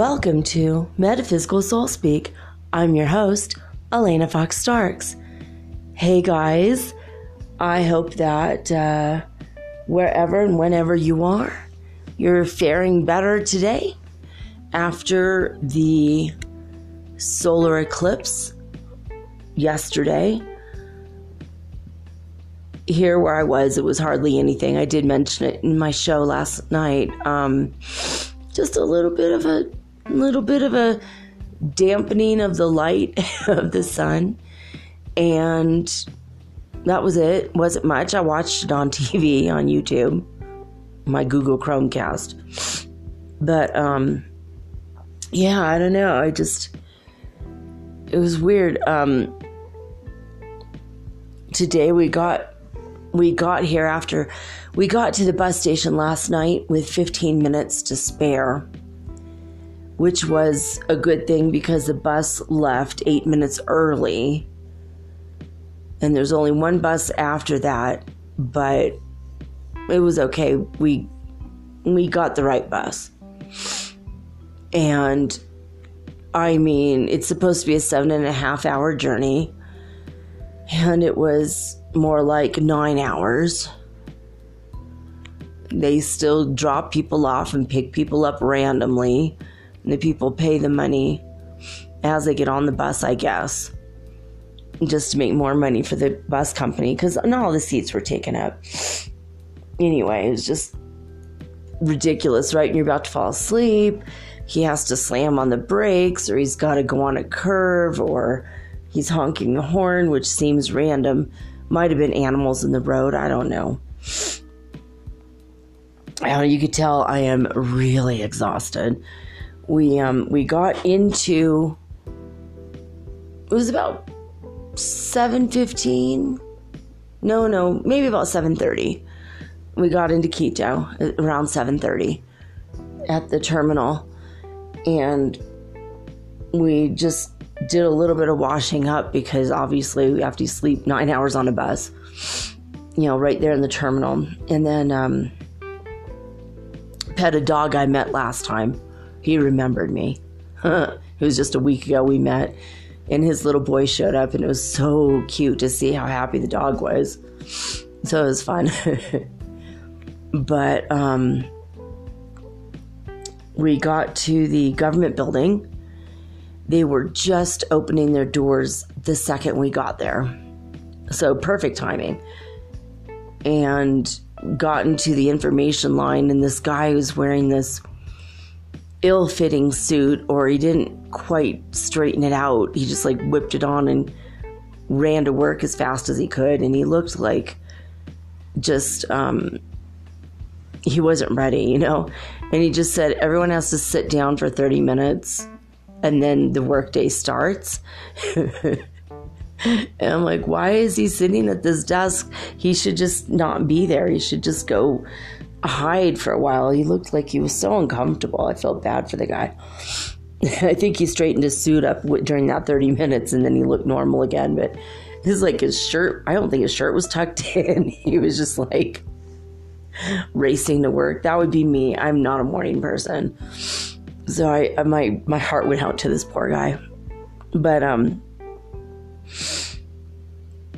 Welcome to Metaphysical Soul Speak. I'm your host, Elena Fox Starks. Hey guys, I hope that uh, wherever and whenever you are, you're faring better today after the solar eclipse yesterday. Here, where I was, it was hardly anything. I did mention it in my show last night. Um, just a little bit of a little bit of a dampening of the light of the sun. And that was it. Wasn't much. I watched it on TV on YouTube, my Google Chromecast. But um yeah, I don't know. I just it was weird. Um today we got we got here after we got to the bus station last night with 15 minutes to spare which was a good thing because the bus left eight minutes early. And there's only one bus after that, but it was okay. We we got the right bus. And I mean, it's supposed to be a seven and a half hour journey. And it was more like nine hours. They still drop people off and pick people up randomly the people pay the money as they get on the bus, I guess, just to make more money for the bus company because not all the seats were taken up. Anyway, it was just ridiculous, right? And you're about to fall asleep. He has to slam on the brakes, or he's got to go on a curve, or he's honking the horn, which seems random. Might have been animals in the road. I don't know. You could tell I am really exhausted we um we got into it was about 7:15 no no maybe about 7:30 we got into Quito around 7:30 at the terminal. And we just did a little bit of washing up because obviously we have to sleep 9 hours on a bus you know right there in the terminal. And then um pet a dog I met last time he remembered me. it was just a week ago we met, and his little boy showed up, and it was so cute to see how happy the dog was. So it was fun. but um, we got to the government building. They were just opening their doors the second we got there. So perfect timing. And got into the information line, and this guy was wearing this ill fitting suit or he didn't quite straighten it out. He just like whipped it on and ran to work as fast as he could. And he looked like just, um, he wasn't ready, you know? And he just said, everyone has to sit down for 30 minutes and then the workday starts. and I'm like, why is he sitting at this desk? He should just not be there. He should just go hide for a while. He looked like he was so uncomfortable. I felt bad for the guy. I think he straightened his suit up during that 30 minutes and then he looked normal again. But his like his shirt, I don't think his shirt was tucked in. he was just like racing to work. That would be me. I'm not a morning person. So I my my heart went out to this poor guy. But um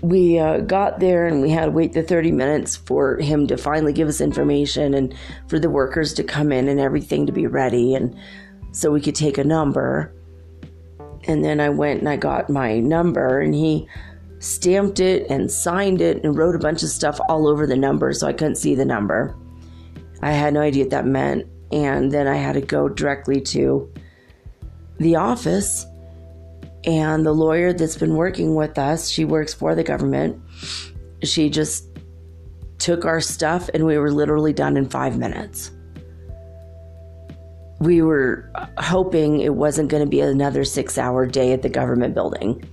we uh, got there and we had to wait the 30 minutes for him to finally give us information and for the workers to come in and everything to be ready and so we could take a number. And then i went and i got my number and he stamped it and signed it and wrote a bunch of stuff all over the number so i couldn't see the number. I had no idea what that meant. And then i had to go directly to the office And the lawyer that's been working with us, she works for the government. She just took our stuff and we were literally done in five minutes. We were hoping it wasn't going to be another six hour day at the government building.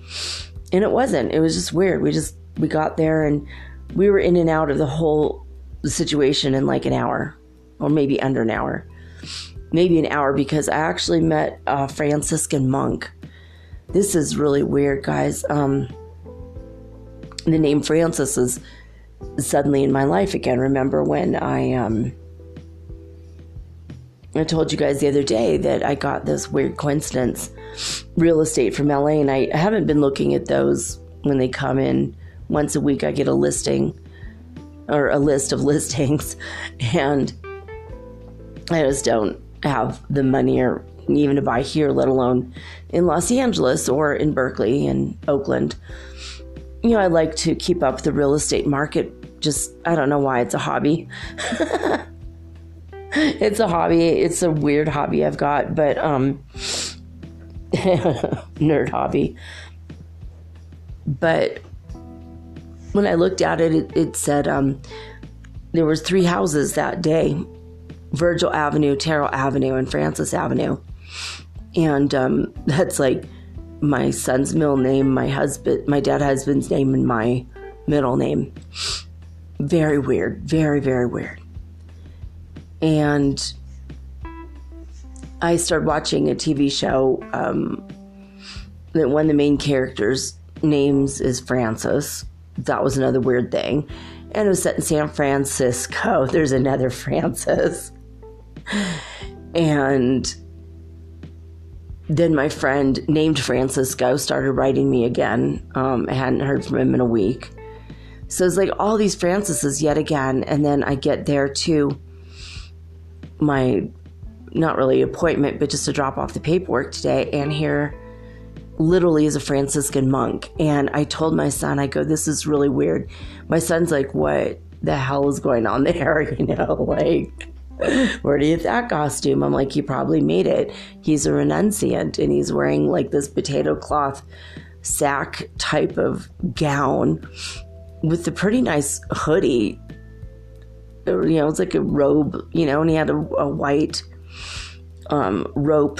And it wasn't. It was just weird. We just, we got there and we were in and out of the whole situation in like an hour or maybe under an hour. Maybe an hour because I actually met a Franciscan monk. This is really weird, guys. Um, the name Francis is suddenly in my life again. Remember when I um, I told you guys the other day that I got this weird coincidence real estate from LA, and I haven't been looking at those when they come in once a week. I get a listing or a list of listings, and I just don't have the money or even to buy here, let alone in Los Angeles or in Berkeley and Oakland. You know, I like to keep up the real estate market. Just, I don't know why it's a hobby. it's a hobby. It's a weird hobby I've got, but, um, nerd hobby. But when I looked at it, it, it said um, there was three houses that day: Virgil Avenue, Terrell Avenue, and Francis Avenue. And um, that's like my son's middle name, my husband, my dead husband's name, and my middle name. Very weird, very very weird. And I started watching a TV show um, that one of the main characters' names is Francis that was another weird thing. And it was set in San Francisco. There's another Francis. And then my friend named Francisco started writing me again. Um, I hadn't heard from him in a week. So it's like all these Francises yet again. And then I get there to my, not really appointment, but just to drop off the paperwork today. And here literally is a Franciscan monk. And I told my son, I go, this is really weird. My son's like, what the hell is going on there? You know, like, where do you get that costume? I'm like, he probably made it. He's a renunciant and he's wearing like this potato cloth sack type of gown with a pretty nice hoodie. You know, it's like a robe, you know, and he had a, a white um, rope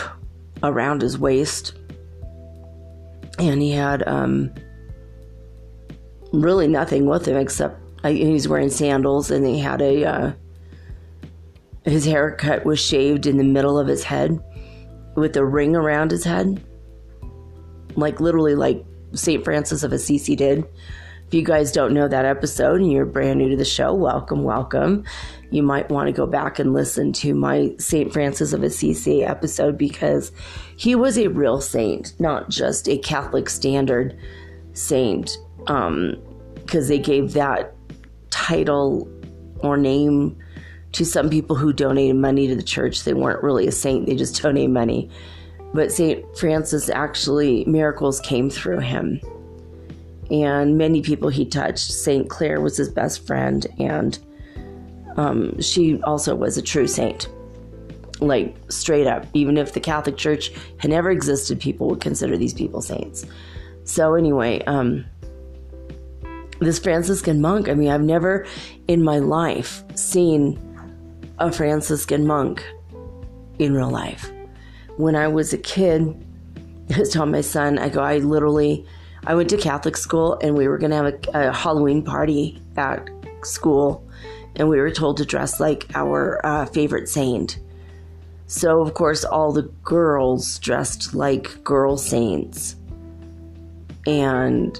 around his waist and he had um, really nothing with him except uh, he's wearing sandals, and he had a uh, his haircut was shaved in the middle of his head with a ring around his head, like literally like Saint Francis of Assisi did. If you guys don't know that episode and you're brand new to the show, welcome, welcome. You might want to go back and listen to my St. Francis of Assisi episode because he was a real saint, not just a Catholic standard saint. Because um, they gave that title or name to some people who donated money to the church. They weren't really a saint, they just donated money. But St. Francis actually, miracles came through him and many people he touched. St. Clare was his best friend, and um, she also was a true saint. Like, straight up, even if the Catholic Church had never existed, people would consider these people saints. So, anyway, um, this Franciscan monk, I mean, I've never in my life seen a Franciscan monk in real life. When I was a kid, I telling my son, I go, I literally I went to Catholic school and we were going to have a, a, Halloween party at school, and we were told to dress like our uh, favorite saint. So, of course, all the girls dressed like girl saints. And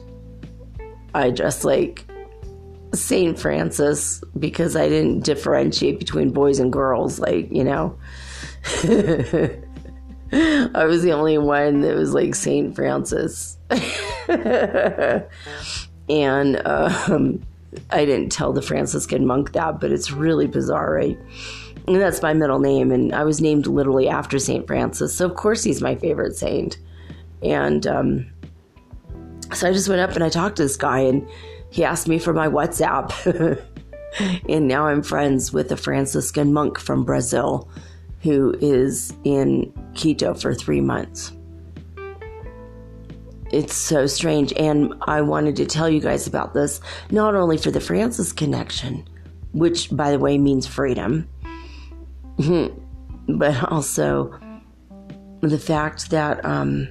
I dressed like Saint Francis because I didn't differentiate between boys and girls, like, you know. I was the only one that was like Saint Francis. and um, I didn't tell the Franciscan monk that, but it's really bizarre, right? And that's my middle name, and I was named literally after Saint Francis, so of course he's my favorite saint. And um, so I just went up and I talked to this guy, and he asked me for my WhatsApp. and now I'm friends with a Franciscan monk from Brazil who is in Quito for three months. it's so strange. And I wanted to tell you guys about this, not only for the Francis connection, which, by the way, means freedom, but also the fact that um,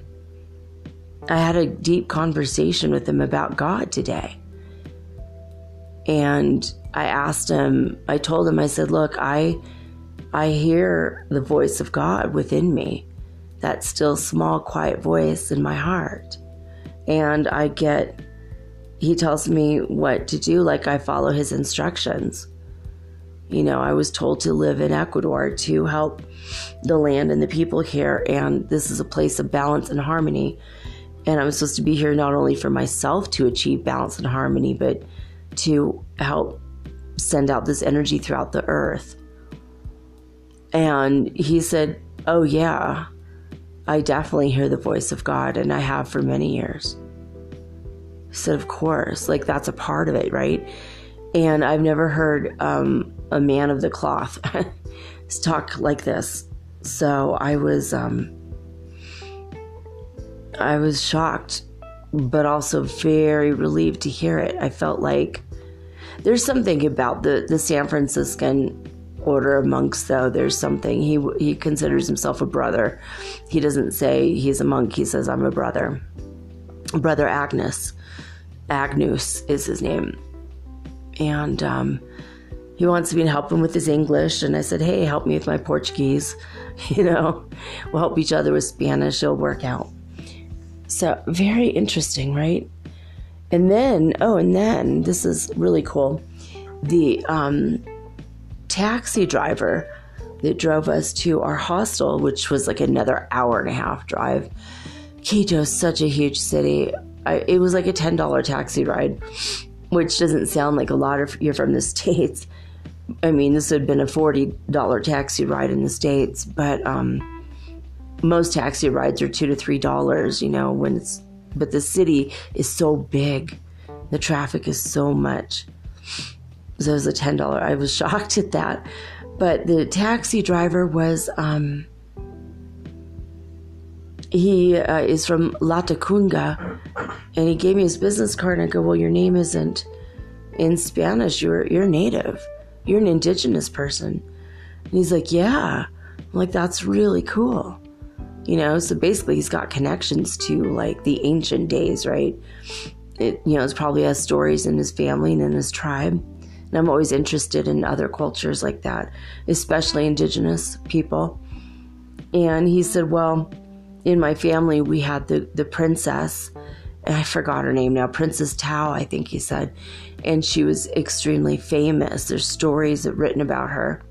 I had a deep conversation with him about God today. And I asked him, I told him, I said, look, I I hear the voice of God within me, that still small, quiet voice in my heart. And I get, he tells me what to do, like I follow his instructions. You know, I was told to live in Ecuador to help the land and the people here, and this is a place of balance and harmony. And I'm supposed to be here not only for myself to achieve balance and harmony, but to help send out this energy throughout the earth. And he said, Oh, yeah, I definitely hear the voice of God, and I have for many years. I said, Of course, like that's a part of it, right? And I've never heard um, a man of the cloth talk like this. So I was, um, I was shocked, but also very relieved to hear it. I felt like there's something about the the San Franciscan order of monks though. There's something he he considers himself a brother. He doesn't say he's a monk. He says i'm a brother. Brother agnes agnus is his name. And um, he wants me to help him with his english. And i said hey help me with my portuguese. You know we'll help each other with spanish. It'll work out. So very interesting right and then oh and then this is really cool the um, taxi driver that drove us to our hostel, which was like another hour and a half drive. Quito is such a huge city. I, it was like a $10 taxi ride, which doesn't sound like a lot if you're from the States. I mean, this would have been a $40 taxi ride in the States, but um, most taxi rides are two to three dollars, you know, when it's, but the city is so big, the traffic is so much. So it was a $10. I was shocked at that. But the taxi driver was, um, he uh, is from Latacunga, and he gave me his business card. And I go, Well, your name isn't in Spanish. You're, you're native, you're an indigenous person. And he's like, Yeah. I'm like, That's really cool. You know, so basically, he's got connections to like the ancient days, right? It, you know, it's probably has stories in his family and in his tribe. And I'm always interested in other cultures like that, especially indigenous people. And he said, Well, in my family, we had the, the princess, and I forgot her name now, Princess Tao, I think he said. And she was extremely famous. There's stories written about her.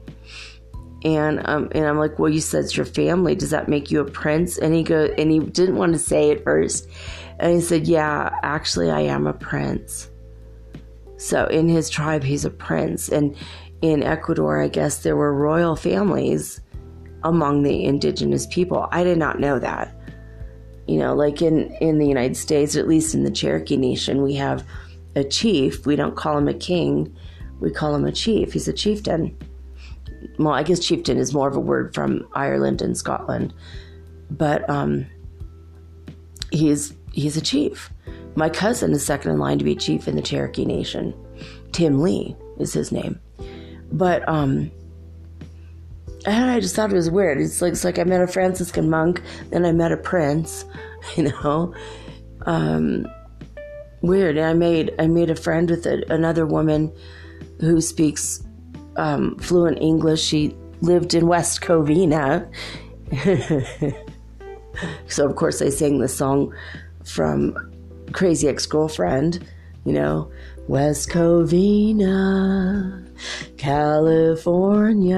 And um, and I'm like, well, you said it's your family. Does that make you a prince? And he go and he didn't want to say it first. And he said, yeah, actually, I am a prince. So in his tribe, he's a prince. And in Ecuador, I guess there were royal families among the indigenous people. I did not know that. You know, like in, in the United States, at least in the Cherokee Nation, we have a chief. We don't call him a king, we call him a chief. He's a chieftain. Well, I guess chieftain is more of a word from Ireland and Scotland, but um, he's he's a chief. My cousin is second in line to be chief in the Cherokee Nation. Tim Lee is his name. But um I just thought it was weird. It's like it's like I met a Franciscan monk, then I met a prince, you know. Um weird. And I made I made a friend with a, another woman who speaks um, fluent English. She lived in West Covina. so of course I sang the song from crazy ex girlfriend, you know, West Covina, California.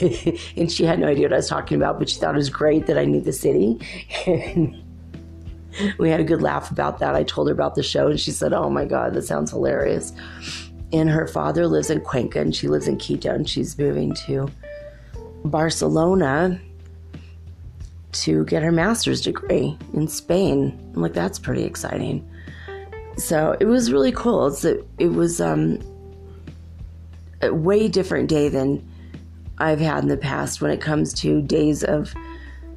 and she had no idea what I was talking about, but she thought it was great that I knew the city. And we had a good laugh about that. I told her about the show, and she said, Oh my God, that sounds hilarious. And her father lives in Cuenca, and she lives in Quito, and she's moving to Barcelona to get her master's degree in Spain. I'm like, that's pretty exciting. So it was really cool. It's a, it was um, a way different day than I've had in the past when it comes to days of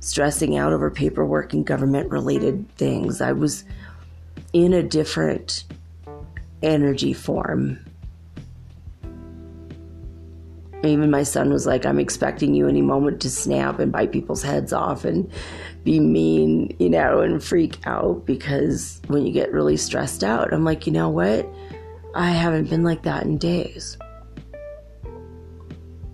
stressing out over paperwork and government related things. I was in a different energy form. Even my son was like, I'm expecting you any moment to snap and bite people's heads off and be mean, you know, and freak out because when you get really stressed out, I'm like, you know what? I haven't been like that in days.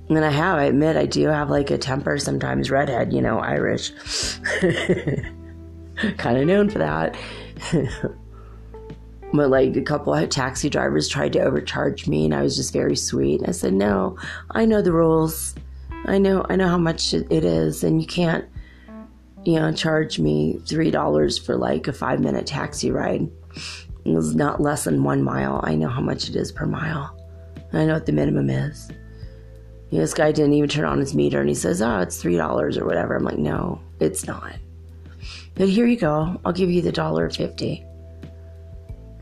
And I have, I admit, I do have like a temper sometimes, redhead, you know, Irish. kind of known for that. but like a couple of taxi drivers tried to overcharge me and I was just very sweet. I said, "No, I know the rules. I know I know how much it is and you can't you know charge me $3 for like a 5-minute taxi ride. It was not less than 1 mile. I know how much it is per mile. I know what the minimum is." You know, this guy didn't even turn on his meter and he says, Oh, it's $3 or whatever. I'm like, No, it's not. But here you go. I'll give you the dollar fifty.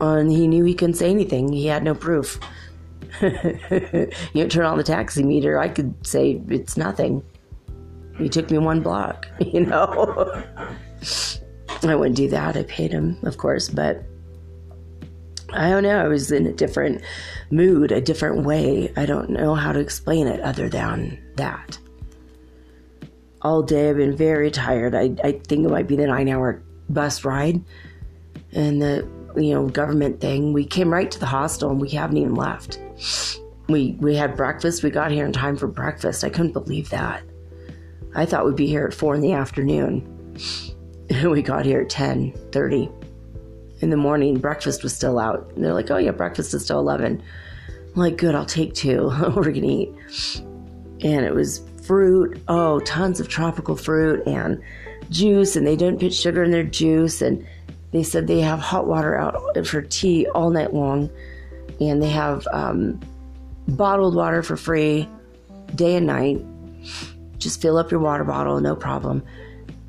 Uh, and he knew he couldn't say anything. He had no proof. you know, turn on the taxi meter. I could say it's nothing. He took me one block, you know. I wouldn't do that. I paid him, of course, but I don't know. I was in a different mood, a different way. I don't know how to explain it other than that. All day I've been very tired. I, I think it might be the nine hour bus ride and the you know government thing. We came right to the hostel and we haven't even left. We we had breakfast. We got here in time for breakfast. I couldn't believe that. I thought we'd be here at four in the afternoon. we got here at ten thirty in the morning, breakfast was still out. And they're like, oh, yeah, breakfast is still 11. I'm like, good, I'll take two. We're to eat. And it was fruit, oh, tons of tropical fruit and juice. And they don't put sugar in their juice. And they said they have hot water out for tea all night long. And they have um, bottled water for free day and night. Just fill up your water bottle, no problem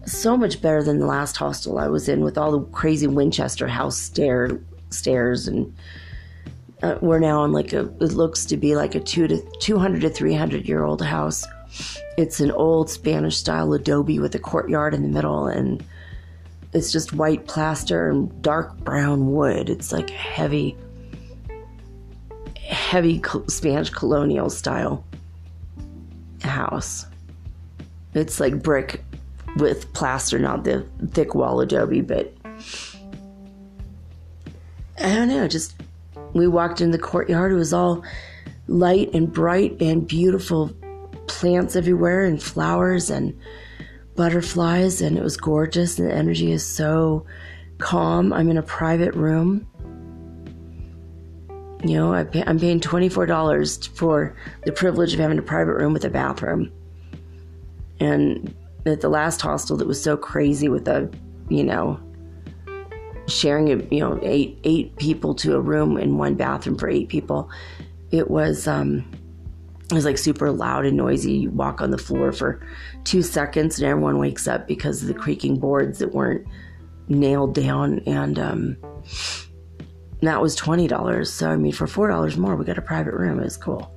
so much better than the last hostel I was in with all the crazy Winchester house stair stairs and uh, we're now in like a it looks to be like a two to 200 to 300 year old house it's an old spanish style adobe with a courtyard in the middle and it's just white plaster and dark brown wood it's like heavy heavy spanish colonial style house it's like brick with plaster, not the thick wall adobe, but I don't know, just we walked in the courtyard. It was all light and bright and beautiful plants everywhere and flowers and butterflies, and it was gorgeous. And the energy is so calm. I'm in a private room. You know, I I'm paying $24 for the privilege of having a private room with a bathroom. And at the last hostel that was so crazy with a, you know, sharing a, you know, eight eight people to a room in one bathroom for eight people. It was um it was like super loud and noisy. You walk on the floor for two seconds and everyone wakes up because of the creaking boards that weren't nailed down and um that was twenty dollars. So I mean for four dollars more we got a private room. It was cool.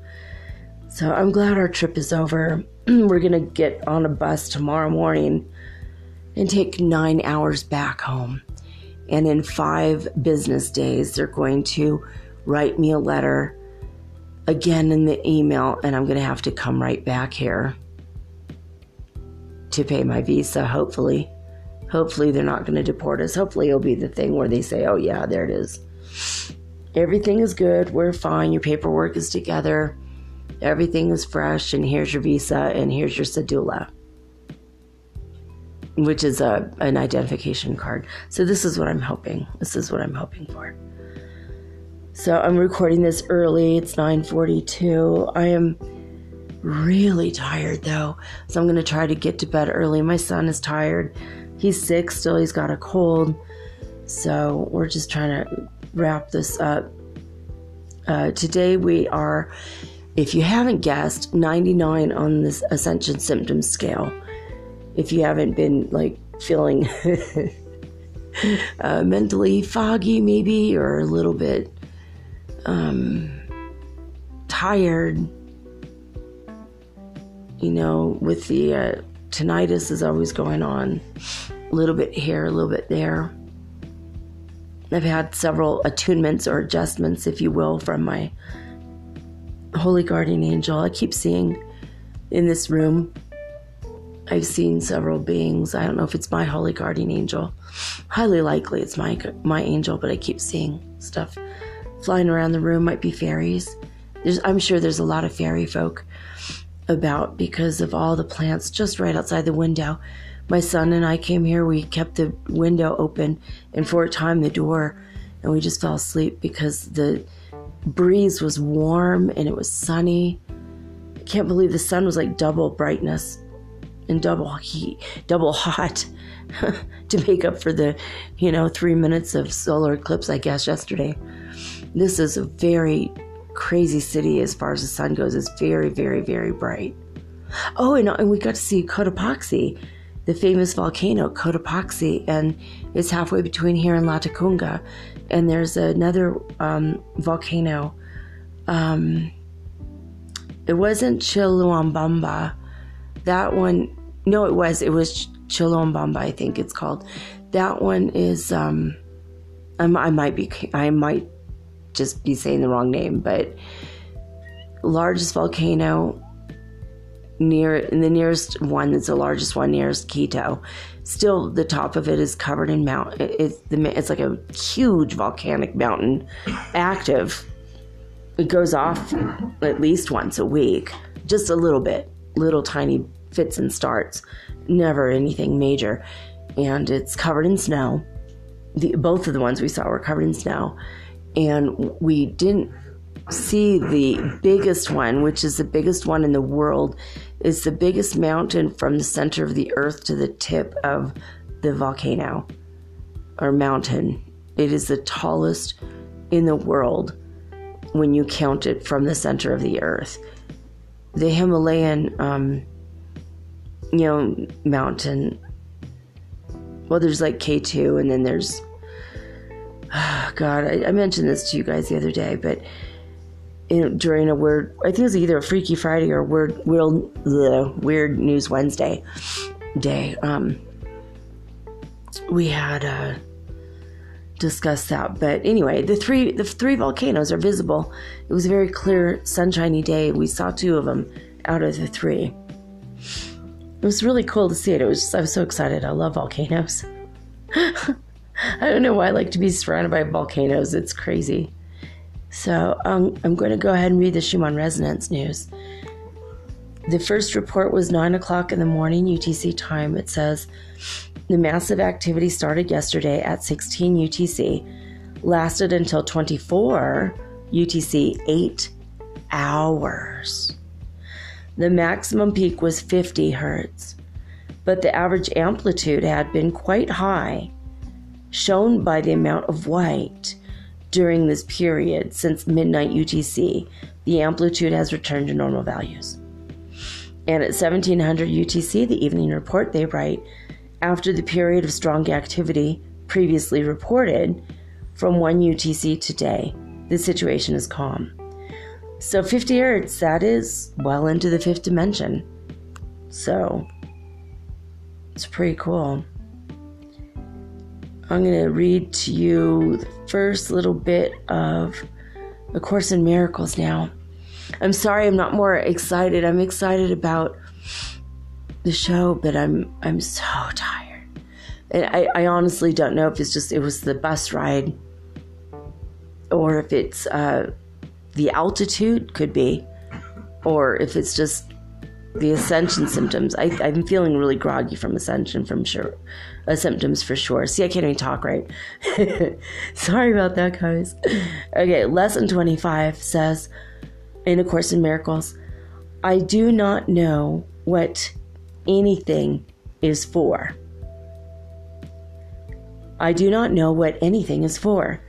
So I'm glad our trip is over. We're going to get on a bus tomorrow morning and take nine hours back home. And in five business days, they're going to write me a letter again in the email, and I'm going to have to come right back here to pay my visa, hopefully. Hopefully, they're not going to deport us. Hopefully, it'll be the thing where they say, oh, yeah, there it is. Everything is good. We're fine. Your paperwork is together everything is fresh, and here's your visa, and here's your cedula, which is a, an identification card. So, this is what I'm hoping. This is what I'm hoping for. So, I'm recording this early. It's 9:42. I am really tired though. So, I'm going to try to get to bed early. My son is tired. He's sick still. He's got a cold. So, we're just trying to wrap this up. Uh, today we are if you haven't guessed, 99 on this ascension symptom scale. If you haven't been like feeling uh, mentally foggy, maybe, or a little bit um, tired, you know, with the uh, tinnitus is always going on, a little bit here, a little bit there. I've had several attunements or adjustments, if you will, from my holy guardian angel. I keep seeing in this room, I've seen several beings. I don't know if it's my holy guardian angel. Highly likely it's my my angel, but I keep seeing stuff flying around the room. Might be fairies. There's, I'm sure there's a lot of fairy folk about because of all the plants just right outside the window. My son and I came here, we kept the window open and for a time the door, and we just fell asleep because the breeze was warm and it was sunny. I can't believe the sun was like double brightness and double heat, double hot to make up for the, you know, three minutes of solar eclipse, I guess, yesterday. This is a very crazy city as far as the sun goes. It's very, very, very bright. Oh, and, and we got to see Cotopaxi, the famous volcano, Cotopaxi, and it's halfway between here and Latacunga. And there's another um, volcano. Um, it wasn't Chiluambamba. That one, no, it was. It was Chilambamba, I think it's called. That one is. Um, I might be. I might just be saying the wrong name, but largest volcano near in the nearest one that's the largest one nearest Quito. Still, the top of it is covered in mount. It's the it's like a huge volcanic mountain, active. It goes off at least once a week, just a little bit, little tiny fits and starts, never anything major, and it's covered in snow. The, both of the ones we saw were covered in snow and we didn't see the biggest one, which is the biggest one in the world, is the biggest mountain from the center of the earth to the tip of the volcano or mountain. It is the tallest in the world when you count it from the center of the earth. The Himalayan, um, you know, mountain. Well, there's like K2, and then there's God, I, I, mentioned this to you guys the other day, but in, during a weird, I think it was either a Freaky Friday or weird, weird, weird News Wednesday day. Um, we had uh, discussed that, but anyway, the three the three volcanoes are visible. It was a very clear, sunshiny day. We saw two of them out of the three. It was really cool to see it. It was just, I was so excited. I love volcanoes. I don't know why I like to be surrounded by volcanoes. It's crazy. So um, I'm going to go ahead and read the Schumann resonance news. The first report was 9 o'clock in the morning UTC time. It says the massive activity started yesterday at 16 UTC, lasted until 24 UTC, eight hours. The maximum peak was 50 hertz, but the average amplitude had been quite high shown by the amount of white during this period since midnight UTC, the amplitude has returned to normal values. And at 1700 UTC, the evening report, they write after the period of strong activity previously reported from 1 UTC today, the situation is calm. So 50 hertz, that is well into the fifth dimension. So it's pretty cool. I'm going to read to you the first little bit of A Course in Miracles now. I'm sorry I'm not more excited. I'm excited about the show, but I'm I'm so tired. And I, I honestly don't know if it's just it was the bus ride or if it's uh, the altitude could be or if it's just the ascension symptoms. I, I'm feeling really groggy from ascension from sure uh, symptoms for sure. See, I can't even talk right. Sorry about that, guys. Okay, lesson 25 says in A Course in Miracles, I do not know what anything is for. I do not know what anything is for.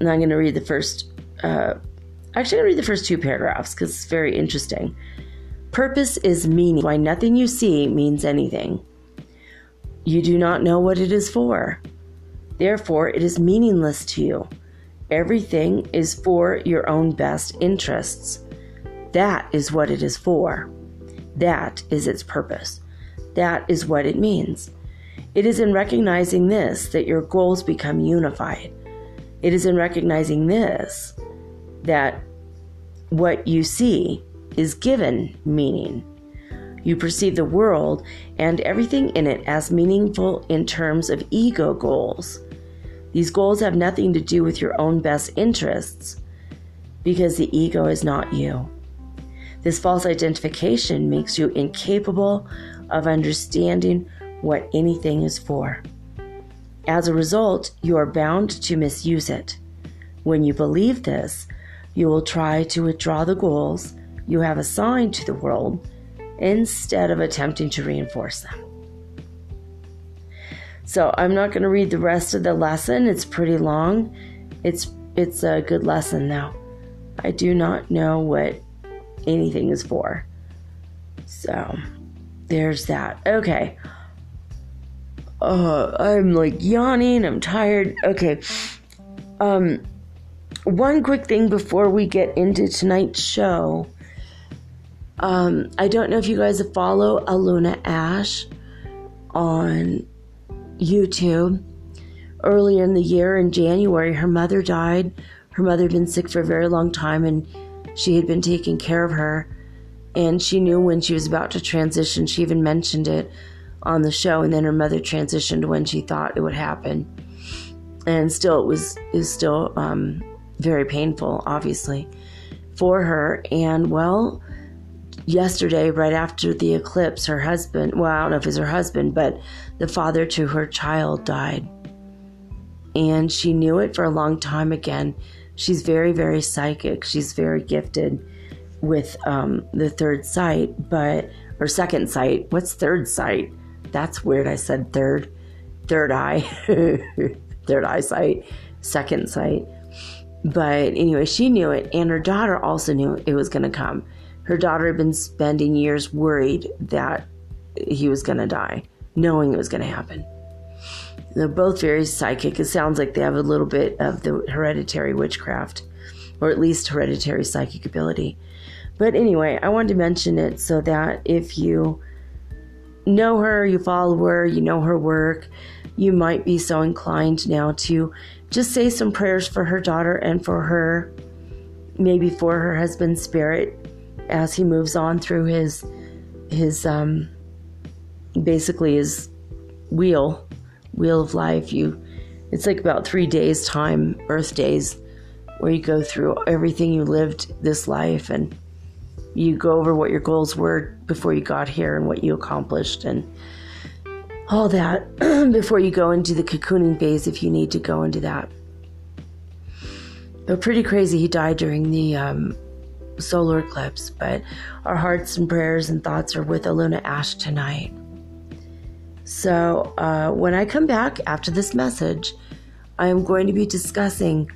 And I'm going to read the first, uh, actually, I'm going to read the first two paragraphs because it's very interesting. Purpose is meaning, why nothing you see means anything. You do not know what it is for. Therefore, it is meaningless to you. Everything is for your own best interests. That is what it is for. That is its purpose. That is what it means. It is in recognizing this that your goals become unified. It is in recognizing this that what you see is given meaning. You perceive the world and everything in it as meaningful in terms of ego goals. These goals have nothing to do with your own best interests because the ego is not you. This false identification makes you incapable of understanding what anything is for. As a result, you are bound to misuse it. When you believe this, you will try to withdraw the goals you have assigned to the world instead of attempting to reinforce them. So, I'm not going to read the rest of the lesson. It's pretty long. It's it's a good lesson though. I do not know what anything is for. So, there's that. Okay. Uh, I'm like yawning. I'm tired. Okay. Um, one quick thing before we get into tonight's show. Um, I don't know if you guys follow Aluna Ash on YouTube. Earlier in the year, in January, her mother died. Her mother had been sick for a very long time and she had been taking care of her. And she knew when she was about to transition. She even mentioned it on the show. And then her mother transitioned when she thought it would happen. And still, it was, is still um, very painful, obviously, for her. And well, yesterday, right after the eclipse, her husband, well, I don't know if it's her husband, but the father to her child died. And she knew it for a long time again. She's very, very psychic. She's very gifted with um, the third sight, but, or second sight. What's third sight? That's weird. I said third. Third eye. third eyesight. Second sight. But anyway, she knew it, and her daughter also knew it was going to come. Her daughter had been spending years worried that he was going to die, knowing it was going to happen. They're both very psychic. It sounds like they have a little bit of the hereditary witchcraft, or at least hereditary psychic ability. But anyway, I wanted to mention it so that if you know her, you follow her, you know her work, you might be so inclined now to just say some prayers for her daughter and for her, maybe for her husband's spirit as he moves on through his his um basically his wheel wheel of life you it's like about three days time earth days where you go through everything you lived this life and you go over what your goals were before you got here and what you accomplished and all that before you go into the cocooning phase if you need to go into that. But pretty crazy, he died during the um, solar eclipse. But our hearts and prayers and thoughts are with Aluna Ash tonight. So uh, when I come back after this message, I am going to be discussing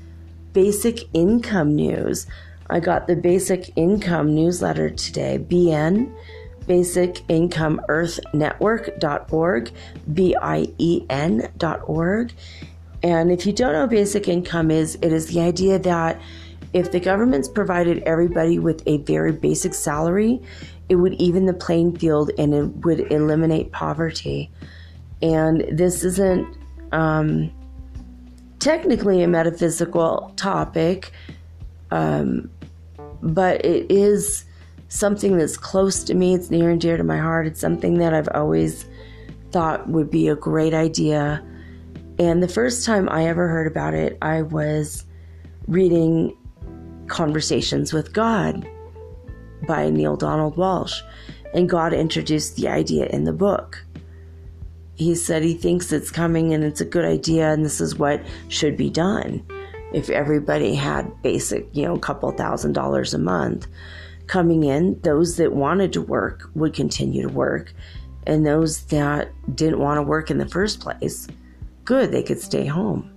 basic income news. I got the basic income newsletter today, BN Basic Income Earth Network.org, B I E N.org. And if you don't know basic income is, it is the idea that if the government's provided everybody with a very basic salary, it would even the playing field and it would eliminate poverty. And this isn't um, technically a metaphysical topic, um, but it is something that's close to me. It's near and dear to my heart. It's something that I've always thought would be a great idea. And the first time I ever heard about it, I was reading Conversations with God by Neale Donald Walsch, And God introduced the idea in the book. He said he thinks it's coming and it's a good idea, and this is what should be done. If everybody had basic, you know, a couple thousand dollars a month, coming in, those that wanted to work would continue to work, and those that didn't want to work in the first place, good, they could stay home.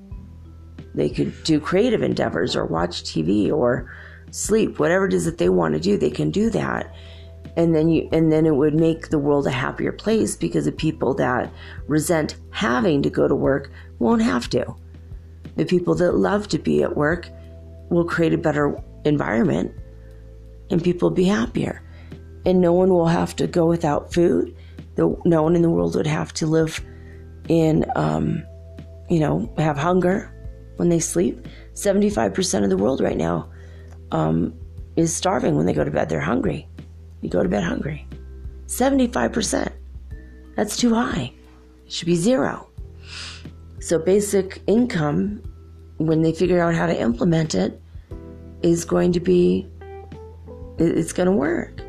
They could do creative endeavors or watch TV or sleep, whatever it is that they want to do, they can do that. And then you and then it would make the world a happier place because the people that resent having to go to work won't have to. The people that love to be at work will create a better environment and people will be happier. And no one will have to go without food, no one in the world would have to live in, um, you know, have hunger when they sleep. 75% of the world right now um, is starving when they go to bed. They're hungry. You go to bed hungry. 75%. That's too high. It should be zero. So, basic income, when they figure out how to implement it, is going to be, it's going to work.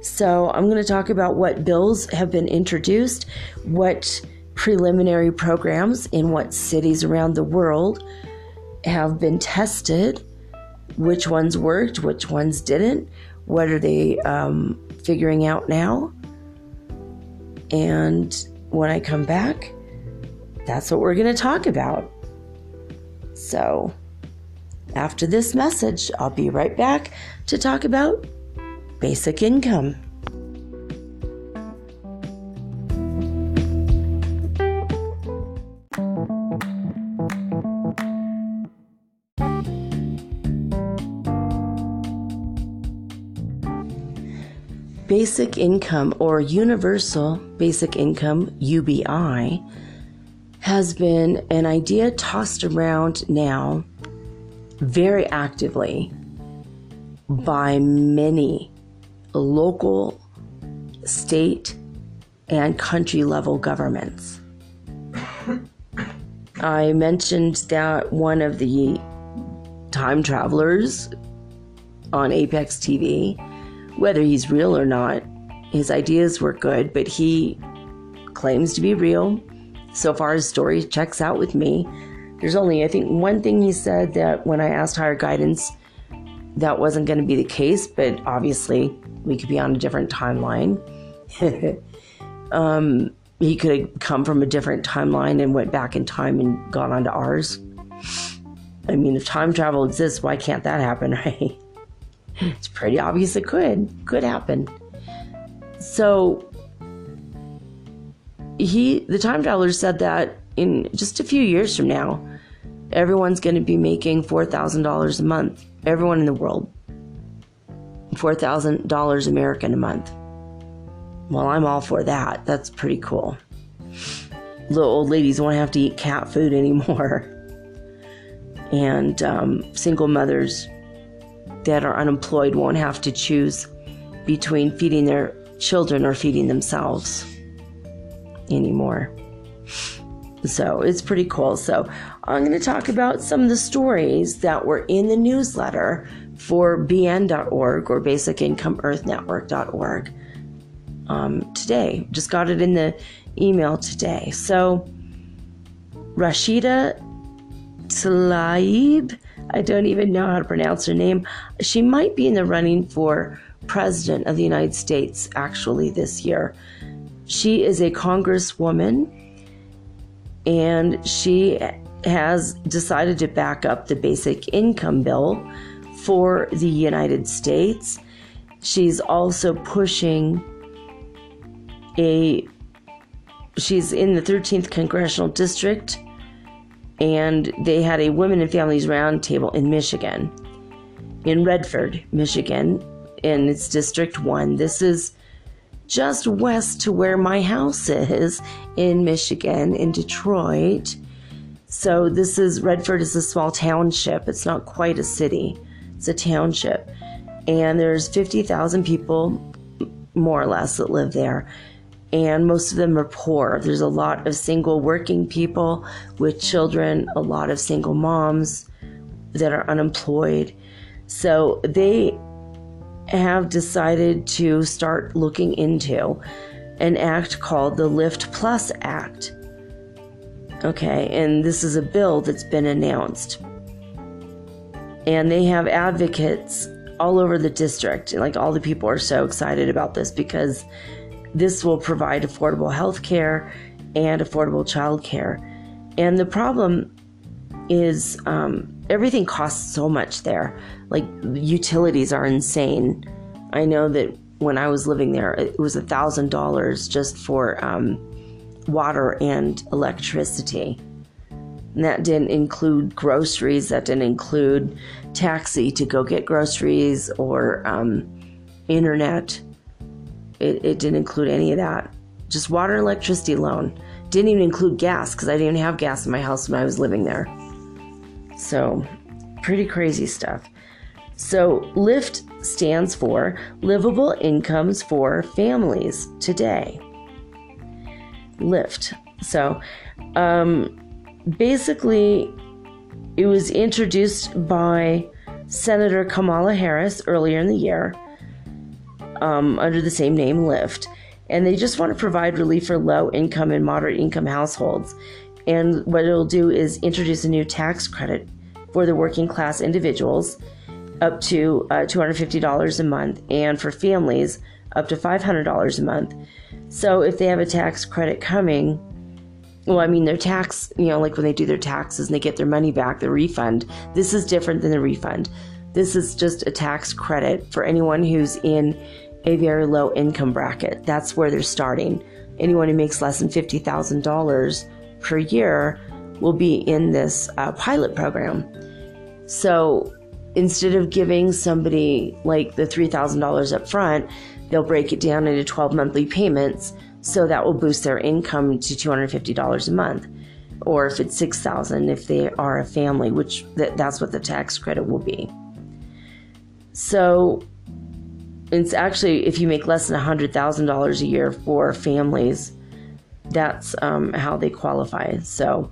So, I'm going to talk about what bills have been introduced, what preliminary programs in what cities around the world have been tested, which ones worked, which ones didn't, what are they um, figuring out now. And when I come back, that's what we're going to talk about. So, after this message, I'll be right back to talk about basic income. Basic income or universal basic income, UBI, has been an idea tossed around now very actively by many local, state, and country level governments. I mentioned that one of the time travelers on Apex TV, whether he's real or not, his ideas were good, but he claims to be real so far his story checks out with me. There's only, I think, one thing he said that when I asked higher guidance, that wasn't going to be the case, but obviously we could be on a different timeline. um, he could have come from a different timeline and went back in time and gone onto ours. I mean, if time travel exists, why can't that happen, right? It's pretty obvious it could. Could happen. So he the time traveler said that in just a few years from now everyone's going to be making $4000 a month. Everyone in the world. $4000 american a month. Well i'm all for that. That's pretty cool. Little old ladies won't have to eat cat food anymore. And um, single mothers that are unemployed won't have to choose between feeding their children or feeding themselves anymore. So it's pretty cool. So I'm going to talk about some of the stories that were in the newsletter for bn.org or basicincomeearthnetwork.org um, today. Just got it in the email today. So Rashida Tlaib, I don't even know how to pronounce her name. She might be in the running for president of the United States actually this year. She is a congresswoman and she has decided to back up the basic income bill for the United States. She's also pushing a she's in the 13th congressional district and they had a women and families roundtable in Michigan in Redford, Michigan, and it's district 1. This is just west to where my house is in Michigan, in Detroit. So this is Redford is a small township. It's not quite a city. It's a township. And there's 50,000 people more or less that live there. And most of them are poor. There's a lot of single working people with children, a lot of single moms that are unemployed. So they have decided to start looking into an act called the Lift Plus Act. Okay, and this is a bill that's been announced. And they have advocates all over the district. Like all the people are so excited about this because this will provide affordable health care and affordable child care. And the problem is um, everything costs so much there. Like utilities are insane. I know that when I was living there, it was a thousand dollars just for um, water and electricity. And that didn't include groceries. That didn't include taxi to go get groceries or um, internet. It, it didn't include any of that. just water and electricity alone. Didn't even include gas because I didn't even have gas in my house when I was living there. So, pretty crazy stuff. So, LIFT stands for Livable Incomes for Families Today. LIFT. So, um, basically, it was introduced by Senator Kamala Harris earlier in the year um, under the same name, LIFT. And they just want to provide relief for low income and moderate income households. And what it'll do is introduce a new tax credit for the working class individuals up to uh, $250 a month, and for families up to $500 a month. So if they have a tax credit coming, well, I mean, their tax, you know, like when they do their taxes and they get their money back, the refund, this is different than the refund. This is just a tax credit for anyone who's in a very low income bracket. That's where they're starting. Anyone who makes less than $50,000 per year will be in this uh, pilot program. So instead of giving somebody like the $3,000 up front, they'll break it down into 12 monthly payments. So that will boost their income to $250 a month. Or if it's 6000 if they are a family, which th- that's what the tax credit will be. So it's actually if you make less than $100,000 a year for families, that's um, how they qualify. So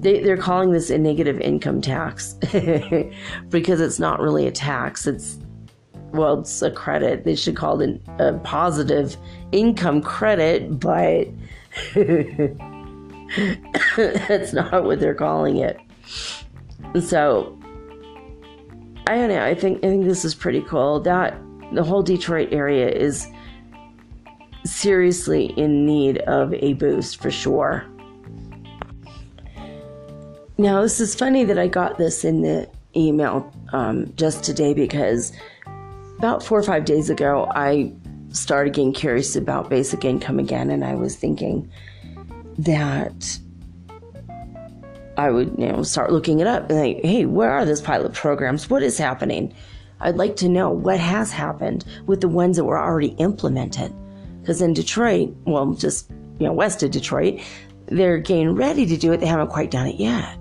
they, they're calling this a negative income tax because it's not really a tax. It's, well, it's a credit. They should call it a positive income credit, but that's not what they're calling it. So I don't know. I think I think this is pretty cool. That the whole Detroit area is seriously in need of a boost for sure. Now, this is funny that I got this in the email um, just today because about four or five days ago, I started getting curious about basic income again, and I was thinking that I would, you know, start looking it up and like, hey, where are those pilot programs? What is happening? I'd like to know what has happened with the ones that were already implemented. Because in Detroit, well, just you know, west of Detroit, they're getting ready to do it. They haven't quite done it yet.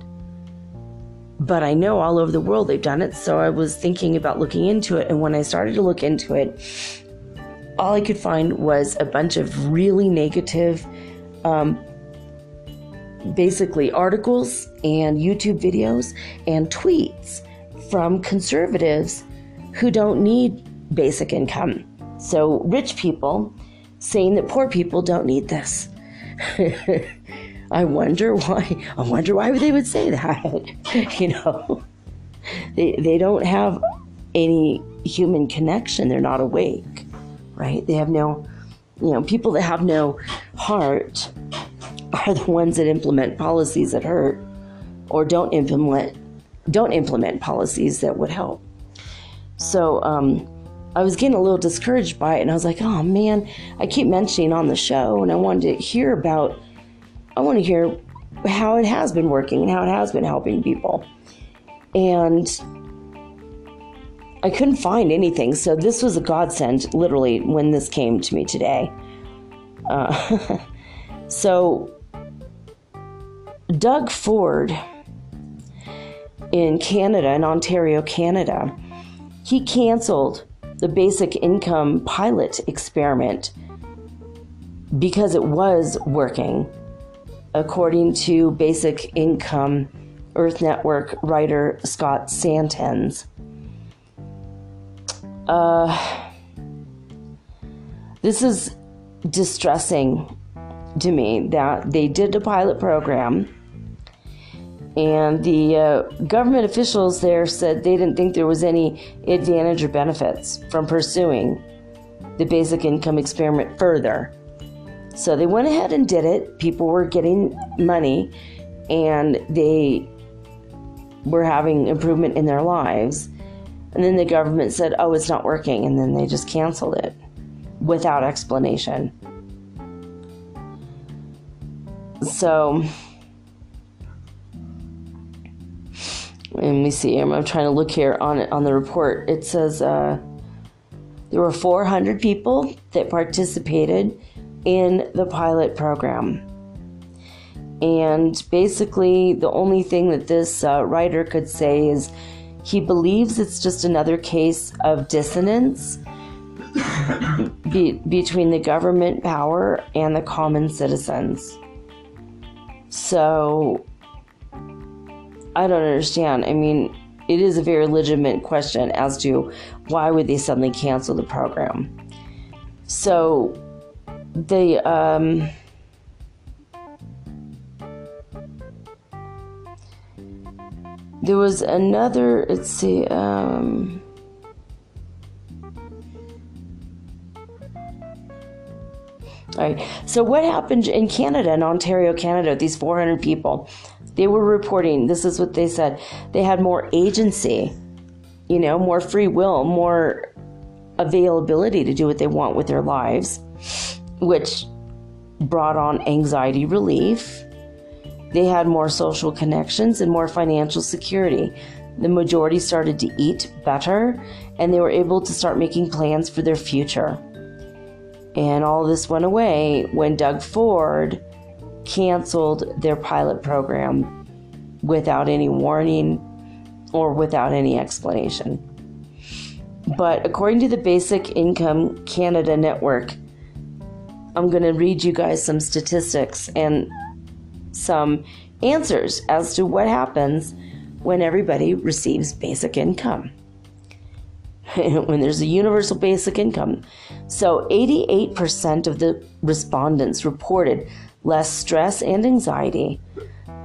But I know all over the world they've done it, so I was thinking about looking into it. And when I started to look into it, all I could find was a bunch of really negative, um, basically articles and YouTube videos and tweets from conservatives who don't need basic income. So, rich people saying that poor people don't need this. I wonder why. I wonder why they would say that. you know, they they don't have any human connection. They're not awake, right? They have no, you know, people that have no heart are the ones that implement policies that hurt, or don't implement don't implement policies that would help. So um, I was getting a little discouraged by it, and I was like, oh man, I keep mentioning on the show, and I wanted to hear about, I want to hear how it has been working and how it has been helping people. And I couldn't find anything, so this was a godsend, literally, when this came to me today. Uh, so, Doug Ford in Canada, in Ontario, Canada, he canceled the basic income pilot experiment because it was working, according to Basic Income Earth Network writer Scott Santens. Uh, this is distressing to me that they did a pilot program and the uh, government officials there said they didn't think there was any advantage or benefits from pursuing the basic income experiment further. So they went ahead and did it. People were getting money and they were having improvement in their lives. And then the government said, oh, it's not working. And then they just canceled it without explanation. So let me see. I'm, trying to look here on on the report. It says uh, there were 400 people that participated in the pilot program. And basically, the only thing that this uh, writer could say is he believes it's just another case of dissonance be- between the government power and the common citizens. So, I don't understand. I mean, it is a very legitimate question as to why would they suddenly cancel the program. So, the um, there was another let's see um, all right so what happened in canada in ontario canada these 400 people they were reporting this is what they said they had more agency you know more free will more availability to do what they want with their lives which brought on anxiety relief they had more social connections and more financial security. The majority started to eat better and they were able to start making plans for their future. And all this went away when Doug Ford canceled their pilot program without any warning or without any explanation. But according to the Basic Income Canada Network, I'm going to read you guys some statistics and some answers as to what happens when everybody receives basic income. when there's a universal basic income. So 88% of the respondents reported less stress and anxiety.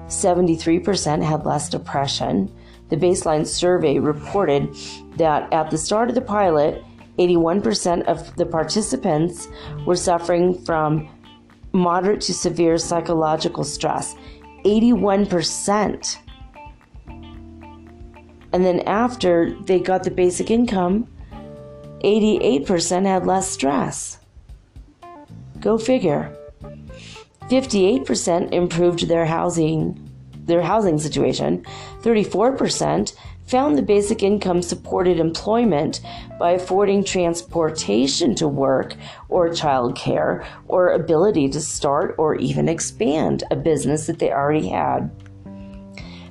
73% had less depression. The baseline survey reported that at the start of the pilot, 81% of the participants were suffering from moderate to severe psychological stress, 81%. And then after they got the basic income, 88% had less stress. Go figure. 58% improved their housing their housing situation. 34% found the basic income supported employment by affording transportation to work or childcare or ability to start or even expand a business that they already had.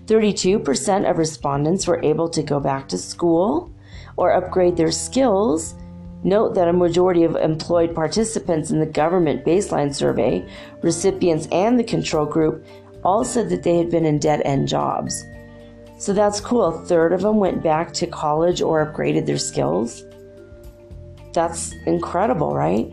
32% of respondents were able to go back to school or upgrade their skills. Note that a majority of employed participants in the government baseline survey, recipients, and the control group all said that they had been in dead end jobs. So that's cool. A third of them went back to college or upgraded their skills. That's incredible, right?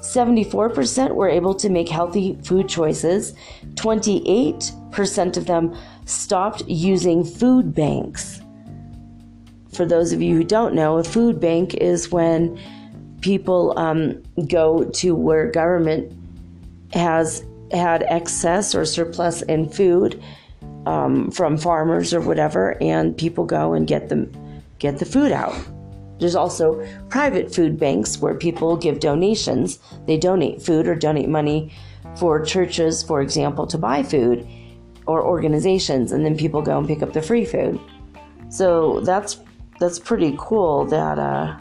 74% were able to make healthy food choices. 28% of them stopped using food banks. For those of you who don't know, a food bank is when people um, go to where government has had excess or surplus in food um, from farmers or whatever, and people go and get them get the food out. There's also private food banks where people give donations. They donate food or donate money for churches, for example, to buy food or organizations, and then people go and pick up the free food. So that's that's pretty cool that uh,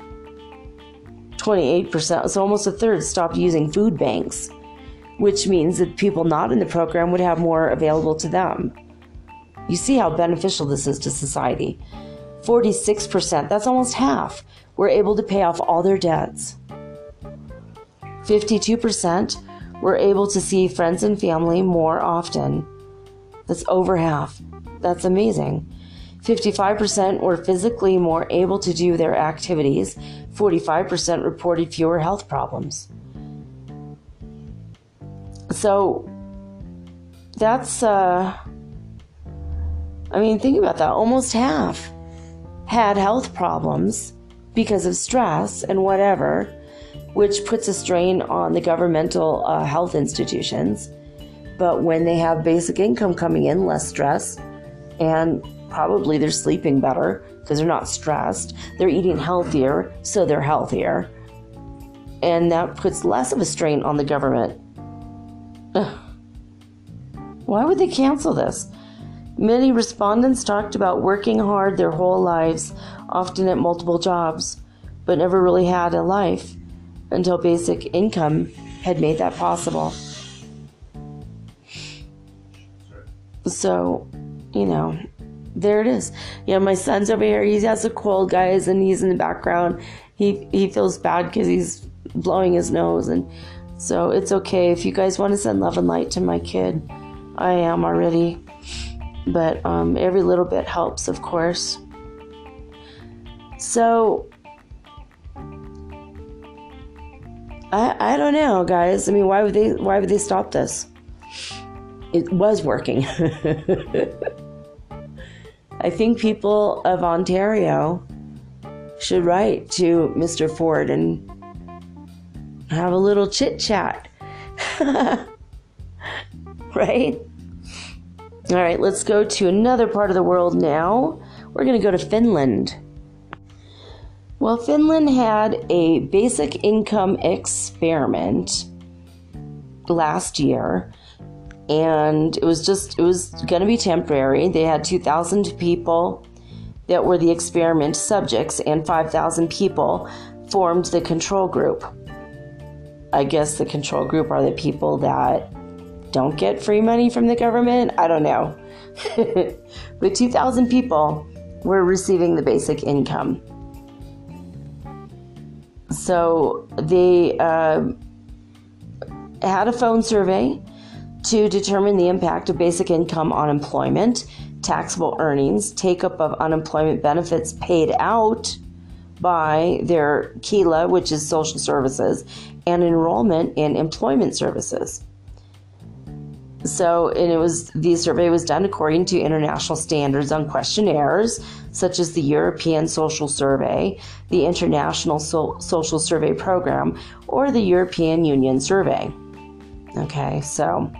28%, so almost a third, stopped using food banks, which means that people not in the program would have more available to them. You see how beneficial this is to society. 46%, that's almost half, were able to pay off all their debts. 52% were able to see friends and family more often. That's over half. That's amazing. 55% were physically more able to do their activities. 45% reported fewer health problems. So that's uh I mean, think about that. Almost half had health problems because of stress and whatever, which puts a strain on the governmental uh, health institutions. But when they have basic income coming in, less stress, and probably they're sleeping better because they're not stressed, they're eating healthier, so they're healthier. And that puts less of a strain on the government. Ugh. Why would they cancel this? Many respondents talked about working hard their whole lives, often at multiple jobs, but never really had a life until basic income had made that possible. So, you know, there it is. Yeah, my son's over here. He has a cold, guys, and he's in the background. He he feels bad because he's blowing his nose, and so it's okay if you guys want to send love and light to my kid. I am already, but um, every little bit helps, of course. So I I don't know, guys. I mean, why would they why would they stop this? It was working. I think people of Ontario should write to Mr. Ford and have a little chit chat. right? All right, let's go to another part of the world now. We're going to go to Finland. Well, Finland had a basic income experiment last year and it was just it was going to be temporary. They had 2,000 people that were the experiment subjects, and 5,000 people formed the control group. I guess the control group are the people that don't get free money from the government. I don't know. but 2,000 people were receiving the basic income. So they uh, had a phone survey to determine the impact of basic income on employment, taxable earnings, take up of unemployment benefits paid out by their KELA, which is social services, and enrollment in employment services. So, and it was the survey was done according to international standards on questionnaires, such as the European Social Survey, the International so- Social Survey Program, or the European Union Survey. Okay, so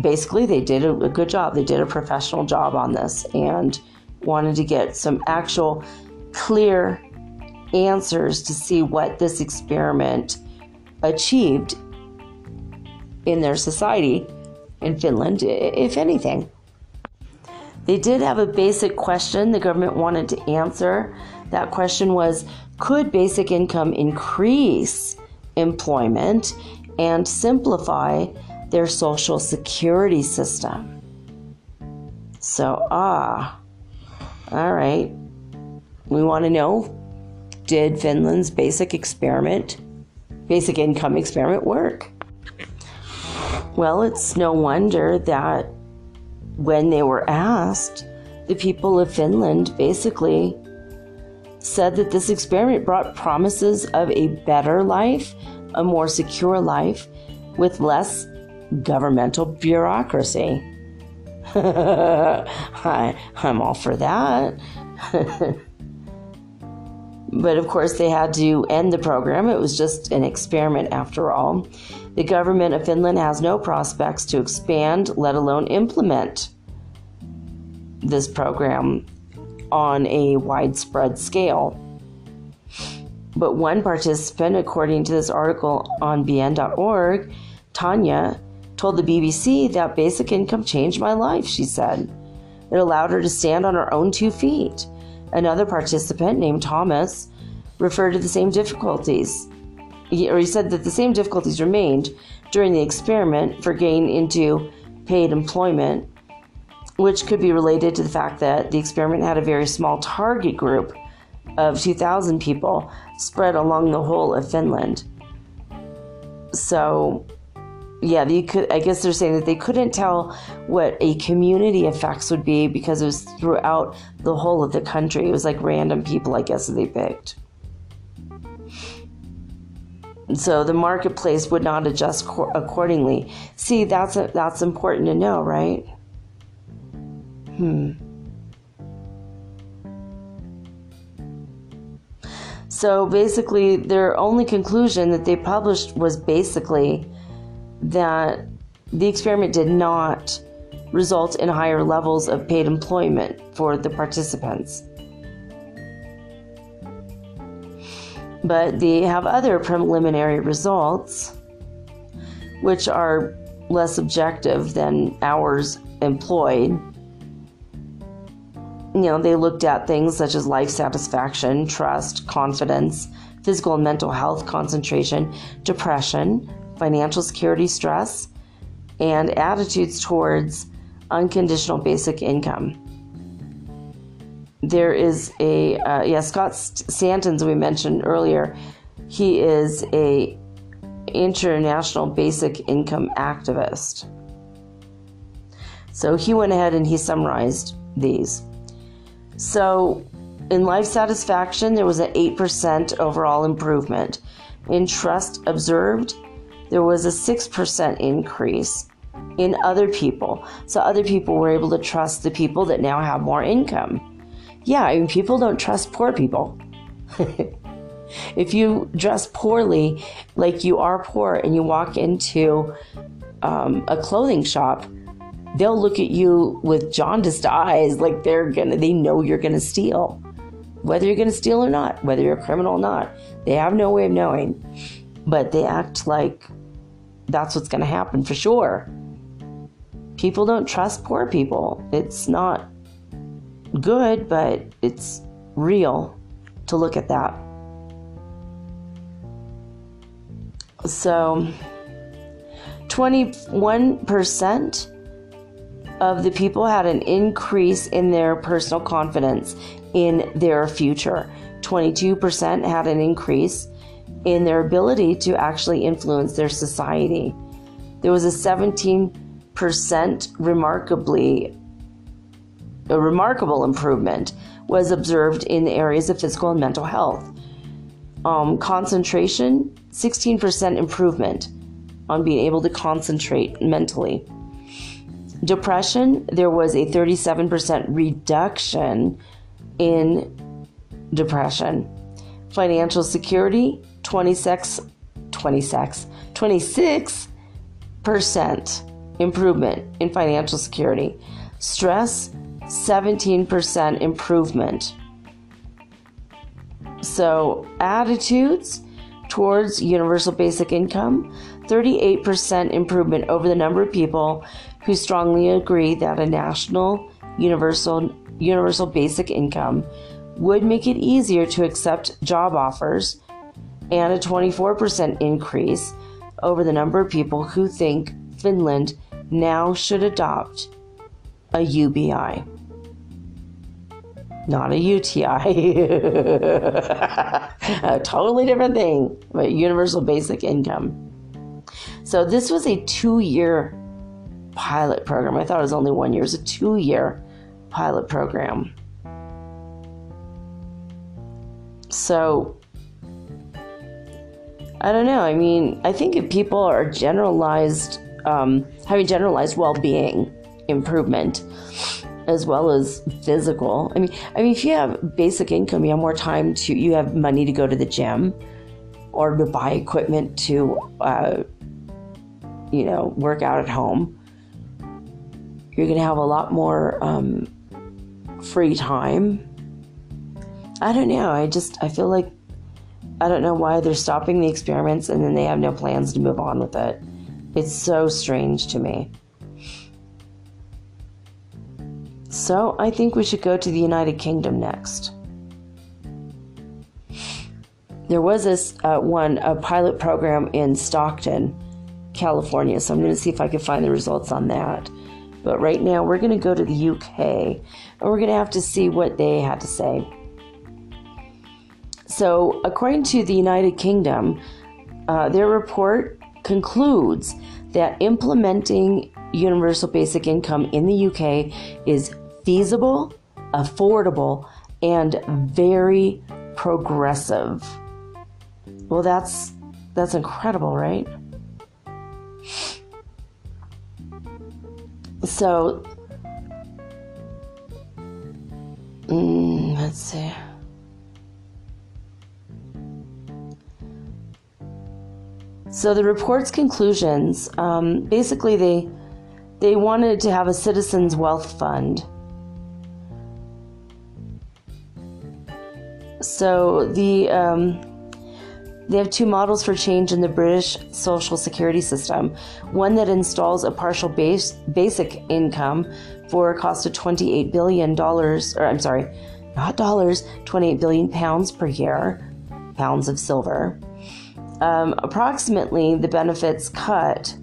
basically they did a, a good job. They did a professional job on this and wanted to get some actual clear answers to see what this experiment achieved in their society in Finland, if anything. They did have a basic question the government wanted to answer. That question was Could basic income increase employment and simplify their social security system. So, ah, all right. We want to know did Finland's basic experiment, basic income experiment work? Well, it's no wonder that when they were asked, the people of Finland basically said that this experiment brought promises of a better life, a more secure life, with less governmental bureaucracy. I, I'm all for that. but of course, they had to end the program. It was just an experiment after all. The government of Finland has no prospects to expand, let alone implement this program on a widespread scale. But one participant, according to this article on bn.org, Tanya, told the BBC that basic income changed my life, she said. It allowed her to stand on her own two feet. Another participant named Thomas referred to the same difficulties, he, or he said that the same difficulties remained during the experiment for getting into paid employment, which could be related to the fact that the experiment had a very small target group of 2,000 people spread along the whole of Finland. So yeah, you could. I guess they're saying that they couldn't tell what a community effects would be because it was throughout the whole of the country. It was like random people, I guess, that they picked. So the marketplace would not adjust co- accordingly. See, that's a, that's important to know, right? Hmm. So basically, their only conclusion that they published was basically that the experiment did not result in higher levels of paid employment for the participants. But they have other preliminary results, which are less objective than hours employed. You know, they looked at things such as life satisfaction, trust, confidence, physical and mental health, concentration, depression, financial security stress, and attitudes towards unconditional basic income. There is a uh, yeah Scott Santens we mentioned earlier. He is a international basic income activist. So he went ahead and he summarized these. So in life satisfaction, there was an 8% overall improvement. In trust observed, there was a 6% increase in other people. So other people were able to trust the people that now have more income. Yeah, I mean, people don't trust poor people. if you dress poorly, like you are poor, and you walk into um, a clothing shop, they'll look at you with jaundiced eyes, like they're gonna, they know you're gonna steal. Whether you're gonna steal or not, whether you're a criminal or not, they have no way of knowing. But they act like that's what's gonna happen for sure. People don't trust poor people. It's not good, but it's real to look at that. So, 21% of the people had an increase in their personal confidence in their future. 22% had an increase in their ability to actually influence their society. There was a 17% remarkably a remarkable improvement was observed in the areas of physical and mental health. Um, concentration, 16% improvement on being able to concentrate mentally. Depression, there was a 37% reduction in depression. Financial security, 26, 26, 26% improvement in financial security. Stress, 17% improvement. So, attitudes towards universal basic income 38% improvement over the number of people who strongly agree that a national universal universal basic income would make it easier to accept job offers and a 24% increase over the number of people who think Finland now should adopt a UBI not a UTI. a totally different thing, but universal basic income. So this was a two year pilot program. I thought it was only one year. It was a two year pilot program. So I don't know. I mean, I think if people are generalized, um, having generalized well being improvement, as well as physical. I mean, I mean, if you have basic income, you have more time to, you have money to go to the gym or to buy equipment to, uh, you know, work out at home. You're going to have a lot more um, free time. I don't know. I just, I feel like, I don't know why they're stopping the experiments and then they have no plans to move on with it. It's so strange to me. So I think we should go to the United Kingdom next. There was this uh, one, a pilot program in Stockton, California. So I'm going to see if I can find the results on that. But right now, we're going to go to the UK and we're going to have to see what they had to say. So, according to the United Kingdom, uh, their report concludes that implementing universal basic income in the UK is feasible, affordable, and very progressive. Well, that's that's incredible, right? So, mm, let's see. So the report's conclusions, um, basically, they they wanted to have a citizens' wealth fund So the um, they have two models for change in the British social security system. One that installs a partial base, basic income for a cost of $28 billion, or I'm sorry, not dollars, 28 billion pounds per year, pounds of silver. Um, approximately the benefits cut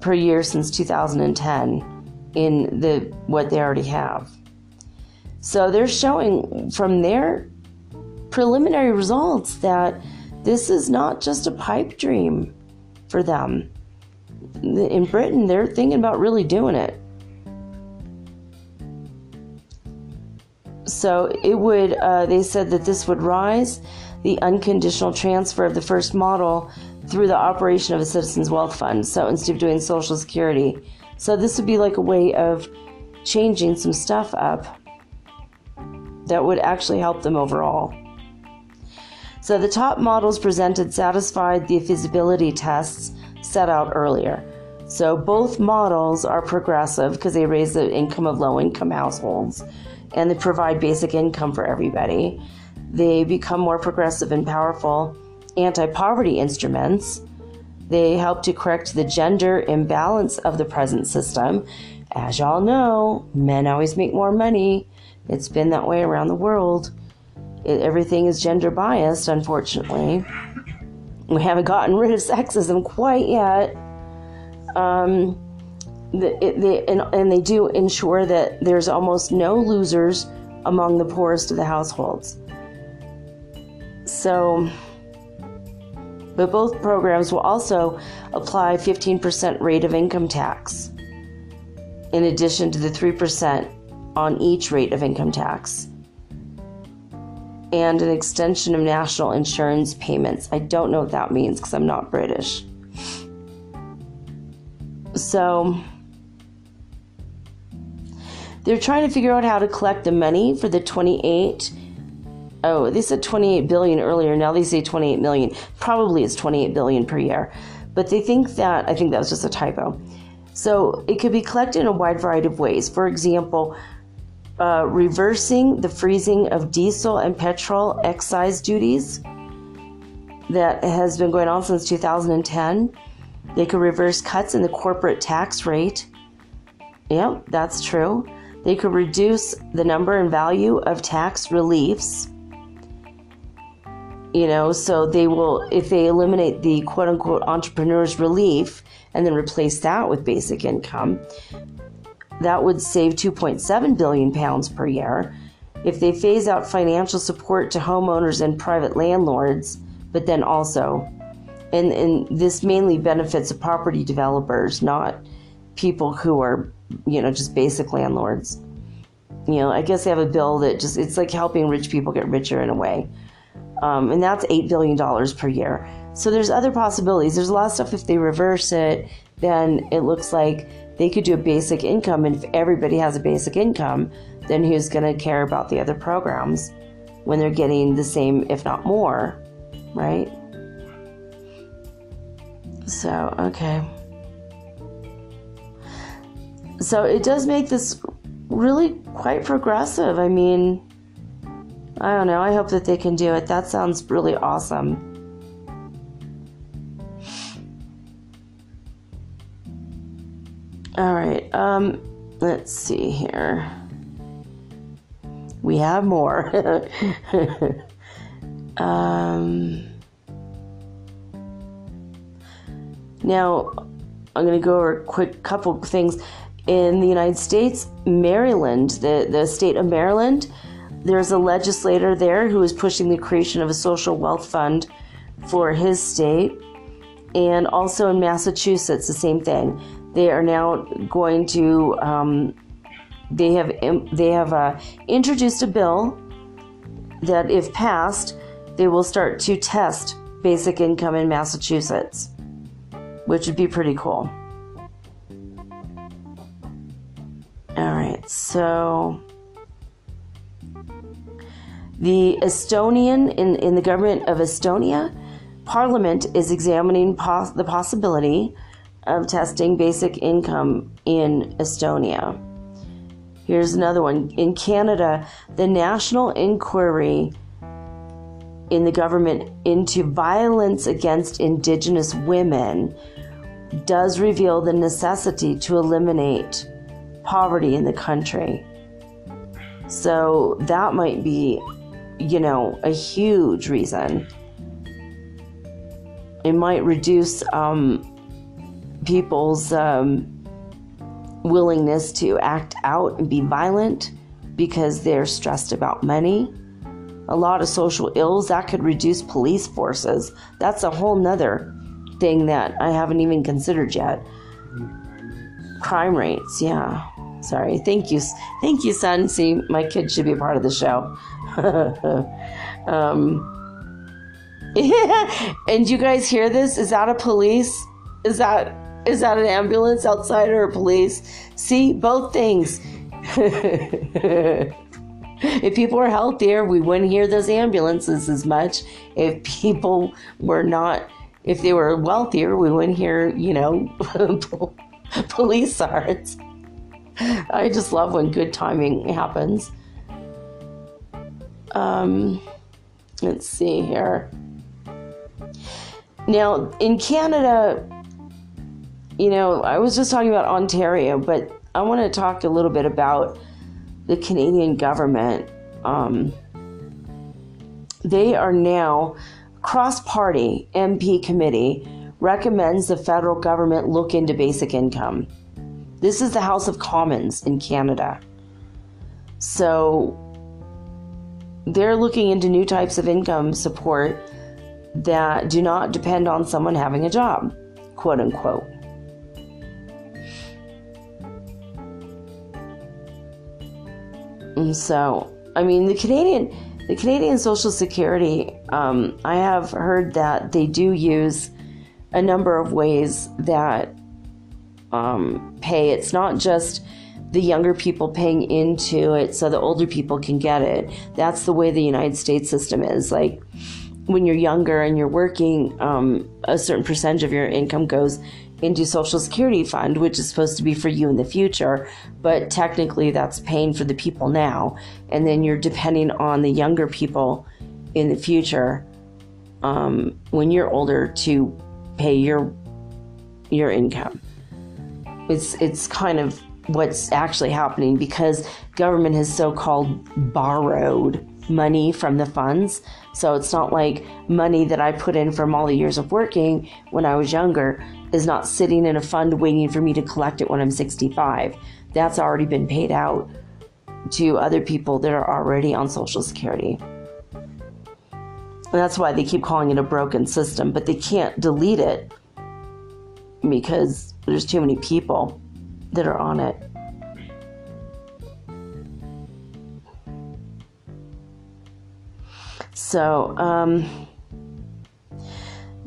per year since 2010 in the what they already have. So they're showing from their preliminary results that this is not just a pipe dream for them. In Britain, they're thinking about really doing it. So it would, uh, they said that this would rise the unconditional transfer of the first model through the operation of a citizens' wealth fund. So instead of doing Social Security, so this would be like a way of changing some stuff up that would actually help them overall. So the top models presented satisfied the feasibility tests set out earlier. So both models are progressive because they raise the income of low income households and they provide basic income for everybody. They become more progressive and powerful anti poverty instruments. They help to correct the gender imbalance of the present system. As y'all know, men always make more money. It's been that way around the world. It, everything is gender biased, unfortunately. We haven't gotten rid of sexism quite yet. Um, the, it, they, and, and they do ensure that there's almost no losers among the poorest of the households. So, but both programs will also apply 15% rate of income tax in addition to the 3% on each rate of income tax and an extension of national insurance payments. I don't know what that means because I'm not British. So they're trying to figure out how to collect the money for the 28 oh they said 28 billion earlier. Now they say 28 million. Probably it's 28 billion per year. But they think that i think that was just a typo. So it could be collected in a wide variety of ways. For example uh, reversing the freezing of diesel and petrol excise duties that has been going on since 2010 they could reverse cuts in the corporate tax rate. Yep that's true. They could reduce the number and value of tax reliefs you know so they will if they eliminate the quote unquote entrepreneur's relief and then replace that with basic income that would save 2.7 billion pounds per year. If they phase out financial support to homeowners and private landlords but then also and, and this mainly benefits the property developers not people who are you know just basic landlords. You know i guess they have a bill that just it's like helping rich people get richer in a way um, and that's $8 billion per year. So there's other possibilities. There's a lot of stuff if they reverse it, then it looks like they could do a basic income. And if everybody has a basic income, then who's going to care about the other programs when they're getting the same, if not more, right? So, okay. So it does make this really quite progressive. I mean, I don't know. I hope that they can do it. That sounds really awesome. All right. Um, let's see here. We have more. um, now, I'm going to go over a quick couple things. In the United States, Maryland, the, the state of Maryland, there's a legislator there who is pushing the creation of a social wealth fund for his state. And also in Massachusetts, the same thing. They are now going to, um, they have, they have uh, introduced a bill that, if passed, they will start to test basic income in Massachusetts, which would be pretty cool. All right, so the Estonian, in, in the government of Estonia, Parliament is examining pos- the possibility of testing basic income in Estonia. Here's another one. In Canada, the National Inquiry in the government into violence against Indigenous women does reveal the necessity to eliminate poverty in the country. So that might be you know, a huge reason it might reduce um, people's um, willingness to act out and be violent because they're stressed about money. A lot of social ills that could reduce police forces. That's a whole nother thing that I haven't even considered yet. Crime rates, yeah. Sorry. Thank you. Thank you, son. See, my kid should be a part of the show. um, and you guys hear this? Is that a police? Is that is that an ambulance outside or police? See, both things. if people were healthier, we wouldn't hear those ambulances as much. If people were not, if they were wealthier, we wouldn't hear, you know, police sirens. I just love when good timing happens. Um, let's see here. Now, in Canada, you know, I was just talking about Ontario, but I want to talk a little bit about the Canadian government. Um, they are now cross party MP committee recommends the federal government look into basic income. This is the House of Commons in Canada. So they're looking into new types of income support that do not depend on someone having a job, quote unquote. And so, I mean, the Canadian the Canadian Social Security, um, I have heard that they do use a number of ways that um, pay. It's not just the younger people paying into it so the older people can get it. That's the way the United States system is. Like when you're younger and you're working, um, a certain percentage of your income goes into Social Security fund, which is supposed to be for you in the future, but technically that's paying for the people now, and then you're depending on the younger people in the future um, when you're older to pay your your income. It's it's kind of what's actually happening because government has so-called borrowed money from the funds. So it's not like money that I put in from all the years of working when I was younger is not sitting in a fund waiting for me to collect it when I'm 65. That's already been paid out to other people that are already on Social Security. And that's why they keep calling it a broken system, but they can't delete it because there's too many people that are on it. So, um,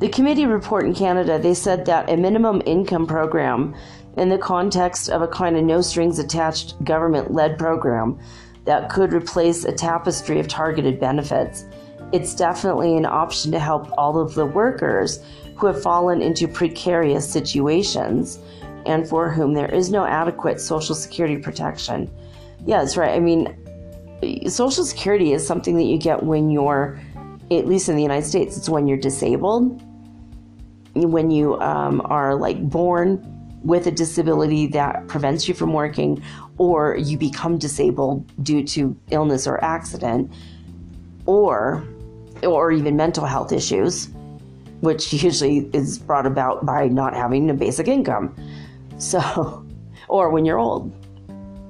the committee report in Canada, they said that a minimum income program in the context of a kind of no strings attached government led program that could replace a tapestry of targeted benefits. It's definitely an option to help all of the workers who have fallen into precarious situations and for whom there is no adequate Social Security protection. Yeah, that's right. I mean, Social Security is something that you get when you're, at least in the United States, it's when you're disabled, when you um, are like born with a disability that prevents you from working, or you become disabled due to illness or accident, or or even mental health issues, which usually is brought about by not having a basic income. So, or when you're old,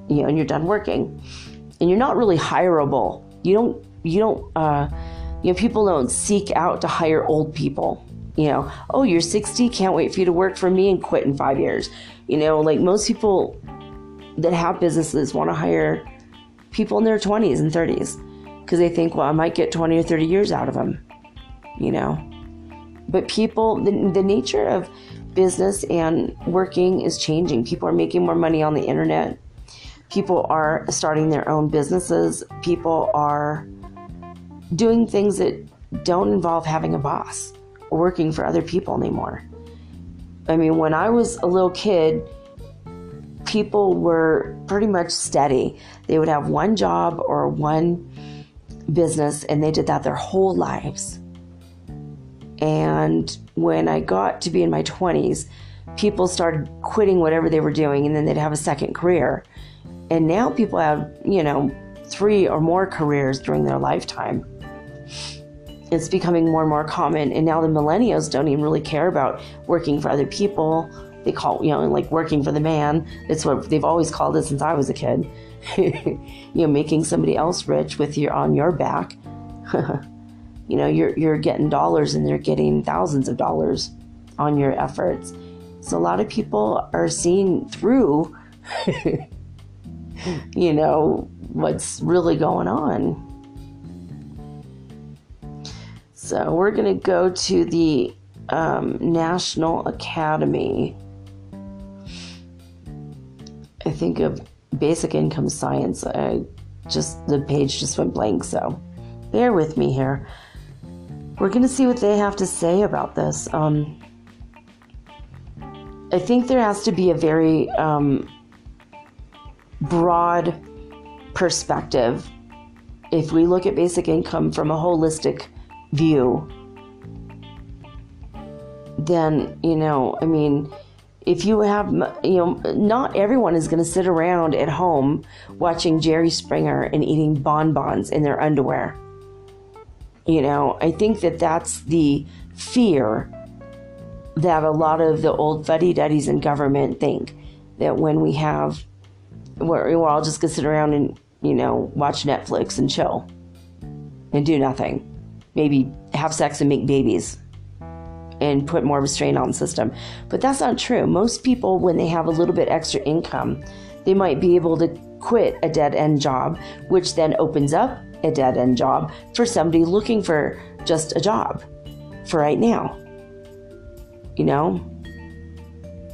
you know, and you're done working, and you're not really hireable. You don't, you don't, uh, you know, people don't seek out to hire old people. You know, oh, you're 60, can't wait for you to work for me and quit in five years. You know, like most people that have businesses want to hire people in their 20s and 30s because they think, well, I might get 20 or 30 years out of them, you know. But people, the, the nature of business and working is changing. People are making more money on the internet. People are starting their own businesses. People are doing things that don't involve having a boss or working for other people anymore. I mean, when I was a little kid, people were pretty much steady. They would have one job or one business and they did that their whole lives. And when I got to be in my 20s, people started quitting whatever they were doing and then they'd have a second career. And now people have, you know, three or more careers during their lifetime. it's becoming more and more common. And now the millennials don't even really care about working for other people. They call, you know, like working for the man. It's what they've always called it since I was a kid. you know, making somebody else rich with your on your back. you know, you're you're getting dollars and they're getting thousands of dollars on your efforts. So a lot of people are seeing through you know, what's really going on. So we're going to go to the um, National Academy. I think of basic income science. I just the page just went blank, so bear with me here. We're going to see what they have to say about this. Um, I think there has to be a very um, broad perspective if we look at basic income from a holistic view then you know i mean if you have you know not everyone is going to sit around at home watching jerry springer and eating bonbons in their underwear you know i think that that's the fear that a lot of the old fuddy-duddies in government think that when we have where we're all just gonna sit around and you know watch Netflix and chill and do nothing. Maybe have sex and make babies and put more strain on the system. But that's not true. Most people, when they have a little bit extra income, they might be able to quit a dead end job, which then opens up a dead end job for somebody looking for just a job for right now. You know,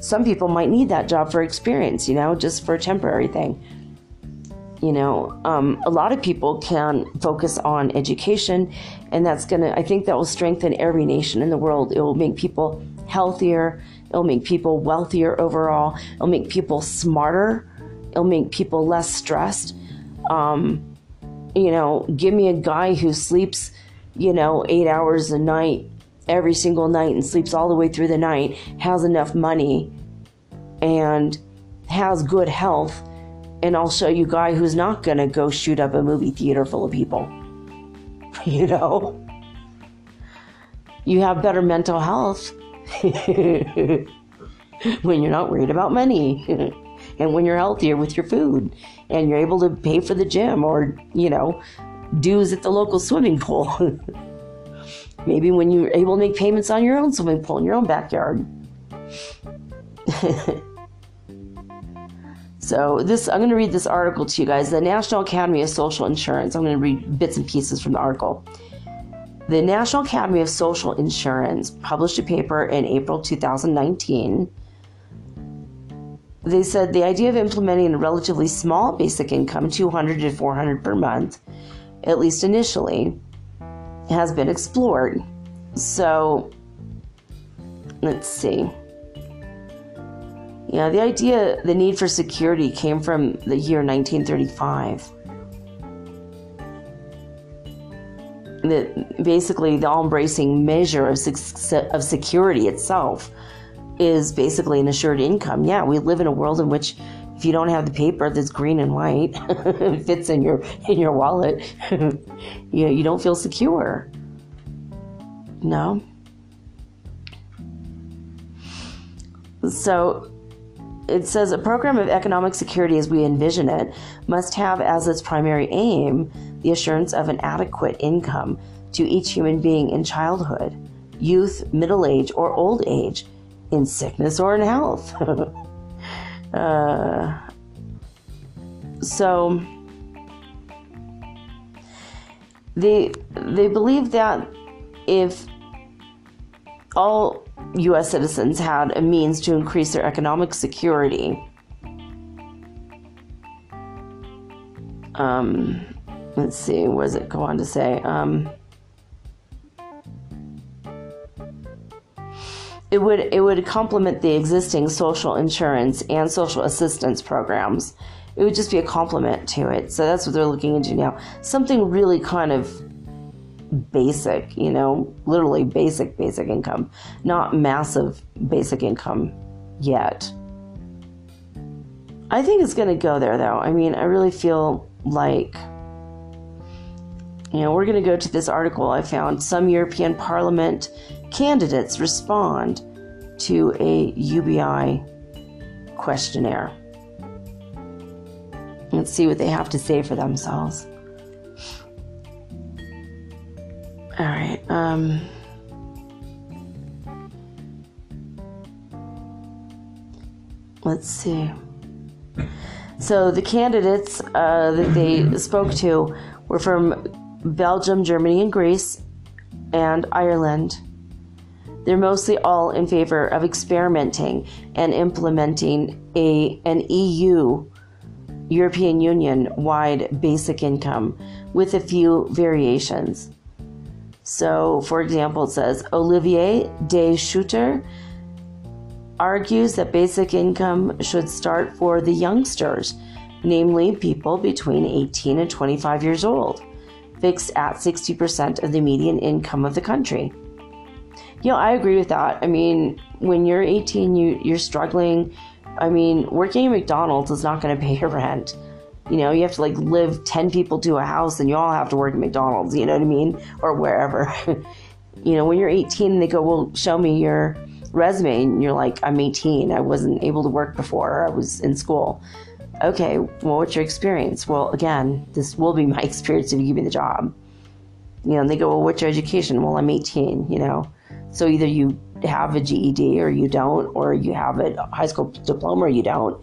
some people might need that job for experience, you know, just for a temporary thing. You know, um, a lot of people can focus on education, and that's going to, I think that will strengthen every nation in the world. It will make people healthier, it'll make people wealthier overall, it'll make people smarter, it'll make people less stressed. Um, you know, give me a guy who sleeps, you know, eight hours a night every single night and sleeps all the way through the night, has enough money, and has good health. And I'll show you guy who's not to go shoot up a movie theater full of people. you know? You have better mental health when you're not worried about money and when you're healthier with your food and you're able to pay for the gym or, you know, dues at the local swimming pool. Maybe when you're able to make payments on your own swimming pool in your own backyard. so this I'm going to read this article to you guys. The National Academy of Social Insurance. I'm going to read bits and pieces from the article. The National Academy of Social Insurance published a paper in April 2019. They said the idea of implementing a relatively small basic income, 200 to 400 per month, at least initially, has been explored. So, let's see. Yeah, the idea, the need for security came from the year 1935. That basically the all embracing measure of, of security itself is basically an assured income. Yeah, we live in a world in which if you don't have the paper that's green and white fits in your in your wallet you you don't feel secure no so it says a program of economic security as we envision it must have as its primary aim the assurance of an adequate income to each human being in childhood youth middle age or old age in sickness or in health Uh, so they they believe that if all U.S. citizens had a means to increase their economic security, um, let's see, what does it go on to say? Um, it would it would complement the existing social insurance and social assistance programs. It would just be a complement to it. So that's what they're looking into now. Something really kind of basic, you know, literally basic basic income, not massive basic income yet. I think it's going to go there though. I mean, I really feel like You know, we're going to go to this article I found. Some European Parliament candidates respond to a UBI questionnaire. Let's see what they have to say for themselves. All right. Um, let's see. So the candidates uh, that they spoke to were from Belgium, Germany, and Greece, and Ireland. They're mostly all in favor of experimenting and implementing a an EU European Union wide basic income with a few variations. So, for example, it says Olivier de Schutter argues that basic income should start for the youngsters, namely people between 18 and 25 years old, fixed at 60% of the median income of the country. You know, I agree with that. I mean, when you're 18, you, you're struggling. I mean, working at McDonald's is not going to pay your rent. You know, you have to like live 10 people to a house and you all have to work at McDonald's, you know what I mean? Or wherever. you know, when you're 18 and they go, well, show me your resume and you're like, I'm 18. I wasn't able to work before. I was in school. Okay, well, what's your experience? Well, again, this will be my experience if you give me the job. You know, and they go, well, what's your education? Well, I'm 18, you know. So either you have a GED or you don't, or you have a high school diploma or you don't.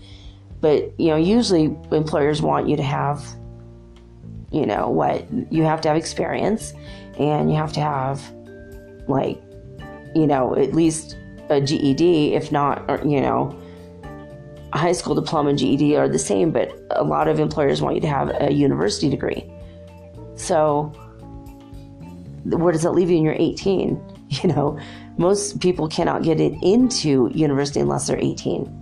But, you know, usually employers want you to have, you know, what? You have to have experience and you have to have, like, you know, at least a GED, if not, or, you know, a high school diploma and GED are the same, but a lot of employers want you to have a university degree. So, where does that leave you when you're 18? You know, most people cannot get it into university unless they're 18.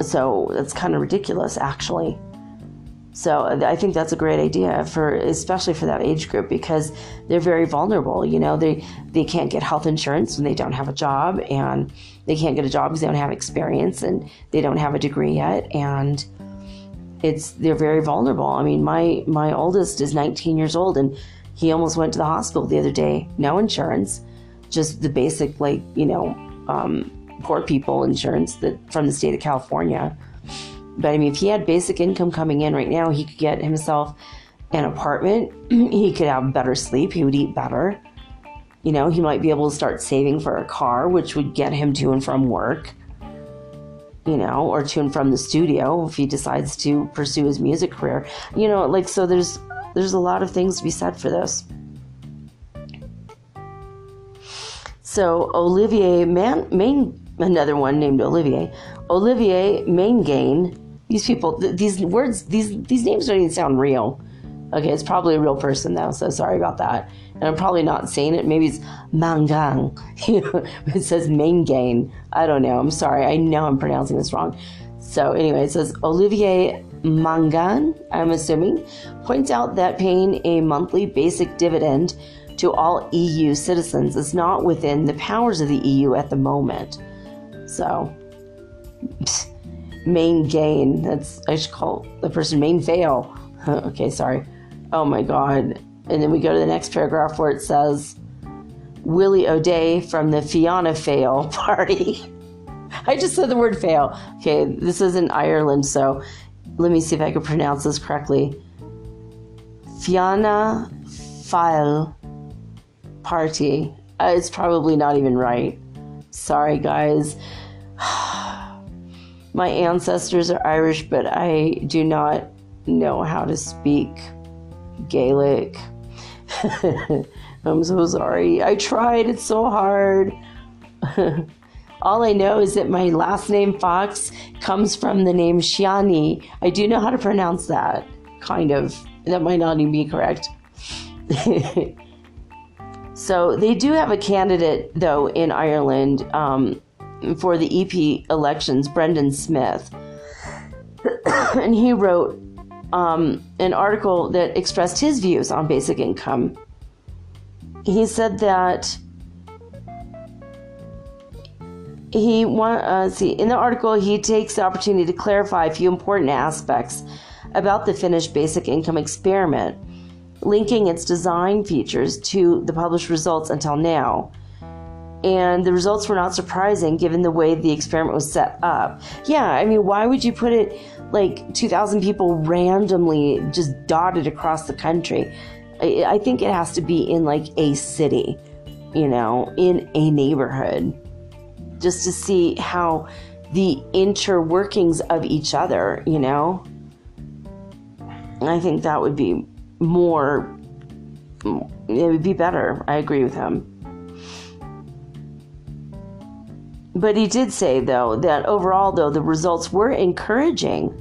So, that's kind of ridiculous, actually. So I think that's a great idea for especially for that age group because they're very vulnerable. You know, they they can't get health insurance when they don't have a job, and they can't get a job because they don't have experience and they don't have a degree yet, and it's they're very vulnerable. I mean, my my oldest is 19 years old, and he almost went to the hospital the other day. No insurance, just the basic like you know um, poor people insurance that from the state of California but I mean, if he had basic income coming in right now, he could get himself an apartment. he could have better sleep. He would eat better. You know, he might be able to start saving for a car, which would get him to and from work, you know, or to and from the studio if he decides to pursue his music career. You know, like, so there's, there's a lot of things to be said for this. So Olivier Man, Main, another one named Olivier, Olivier Maingain these people, th- these words, these these names don't even sound real. Okay, it's probably a real person though, so sorry about that. And I'm probably not saying it. Maybe it's Mangang. it says Maingain. I don't know. I'm sorry. I know I'm pronouncing this wrong. So anyway, it says Olivier Mangan, I'm assuming, points out that paying a monthly basic dividend to all EU citizens is not within the powers of the EU at the moment. So, main gain. That's I should call the person main fail. okay, sorry. Oh my god. And then we go to the next paragraph where it says Willie O'Dea from the Fianna Fail party. I just said the word fail. Okay, this is in Ireland, so let me see if I can pronounce this correctly. Fianna Fáil party. Uh, it's probably not even right. Sorry, guys. My ancestors are Irish, but I do not know how to speak Gaelic. I'm so sorry. I tried, it's so hard. All I know is that my last name Fox comes from the name Shiani. I do know how to pronounce that, kind of. That might not even be correct. so they do have a candidate, though, in Ireland. Um, for the EP elections, Brendan Smith. and he wrote um, an article that expressed his views on basic income. He said that he want uh, see in the article he takes the opportunity to clarify a few important aspects about the Finnish basic income experiment linking its design features to the published results until now. And the results were not surprising given the way the experiment was set up. Yeah, I mean, why would you put it like 2,000 people randomly just dotted across the country? I, I think it has to be in like a city, you know, in a neighborhood, just to see how the interworkings of each other, you know? I think that would be more, it would be better. I agree with him. But he did say, though, that overall, though, the results were encouraging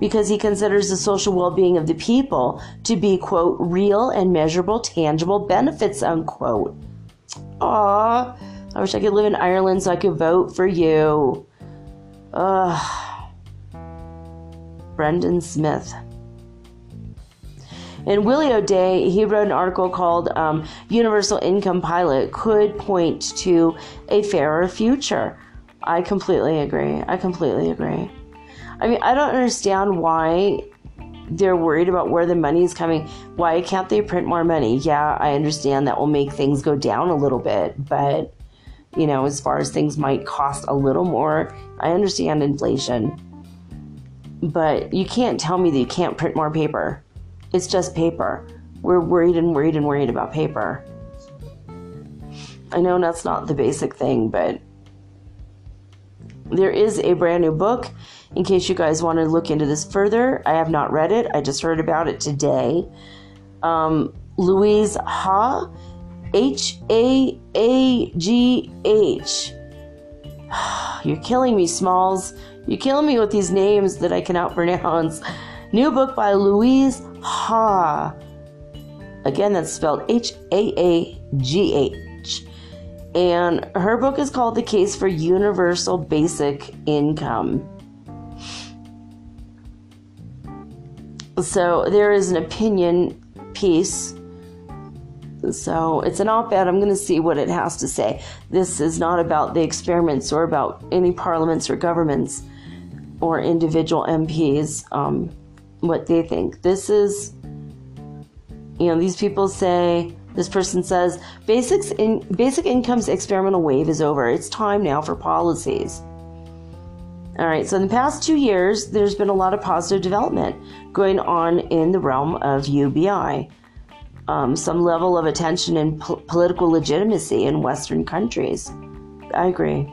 because he considers the social well being of the people to be, quote, real and measurable, tangible benefits, unquote. Aw, I wish I could live in Ireland so I could vote for you. Ugh. Brendan Smith. And Willie O'Dea, he wrote an article called um, Universal Income Pilot Could Point to a Fairer Future. I completely agree. I completely agree. I mean, I don't understand why they're worried about where the money is coming. Why can't they print more money? Yeah, I understand that will make things go down a little bit, but you know, as far as things might cost a little more, I understand inflation. But you can't tell me that you can't print more paper. It's just paper. We're worried and worried and worried about paper. I know that's not the basic thing, but there is a brand new book in case you guys want to look into this further. I have not read it, I just heard about it today. Um, Louise Ha, H A A G H. You're killing me, Smalls. You're killing me with these names that I cannot pronounce. New book by Louise Ha. Again, that's spelled H A A G H. And her book is called The Case for Universal Basic Income. So there is an opinion piece. So it's an op ed. I'm going to see what it has to say. This is not about the experiments or about any parliaments or governments or individual MPs. Um, what they think. This is, you know, these people say, this person says, basics in, basic income's experimental wave is over. It's time now for policies. All right, so in the past two years, there's been a lot of positive development going on in the realm of UBI. Um, some level of attention and po- political legitimacy in Western countries. I agree.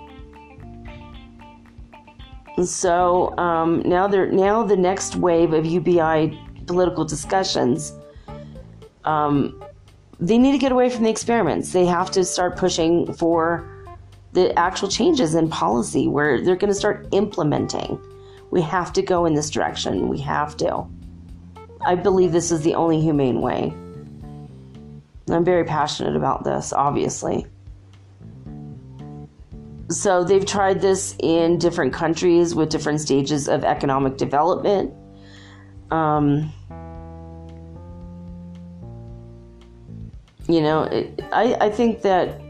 So um, now they're now the next wave of UBI political discussions. Um, they need to get away from the experiments. They have to start pushing for the actual changes in policy where they're going to start implementing. We have to go in this direction. We have to. I believe this is the only humane way. I'm very passionate about this, obviously. So they've tried this in different countries with different stages of economic development. Um, you know, it, I, I think that,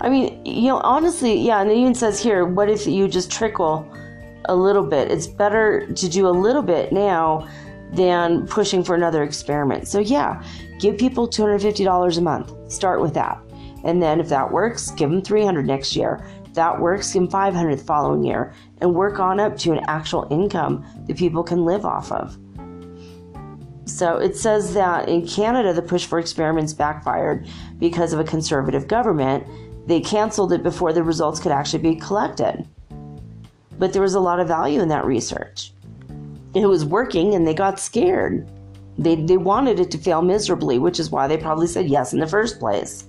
I mean, you know, honestly, yeah, and it even says here, what if you just trickle a little bit? It's better to do a little bit now than pushing for another experiment. So, yeah, give people $250 a month. Start with that. And then if that works, give them 300 next year If that works in 500 the following year and work on up to an actual income that people can live off of. So it says that in Canada, the push for experiments backfired because of a conservative government. They canceled it before the results could actually be collected. But there was a lot of value in that research. It was working and they got scared. They, they wanted it to fail miserably, which is why they probably said yes in the first place.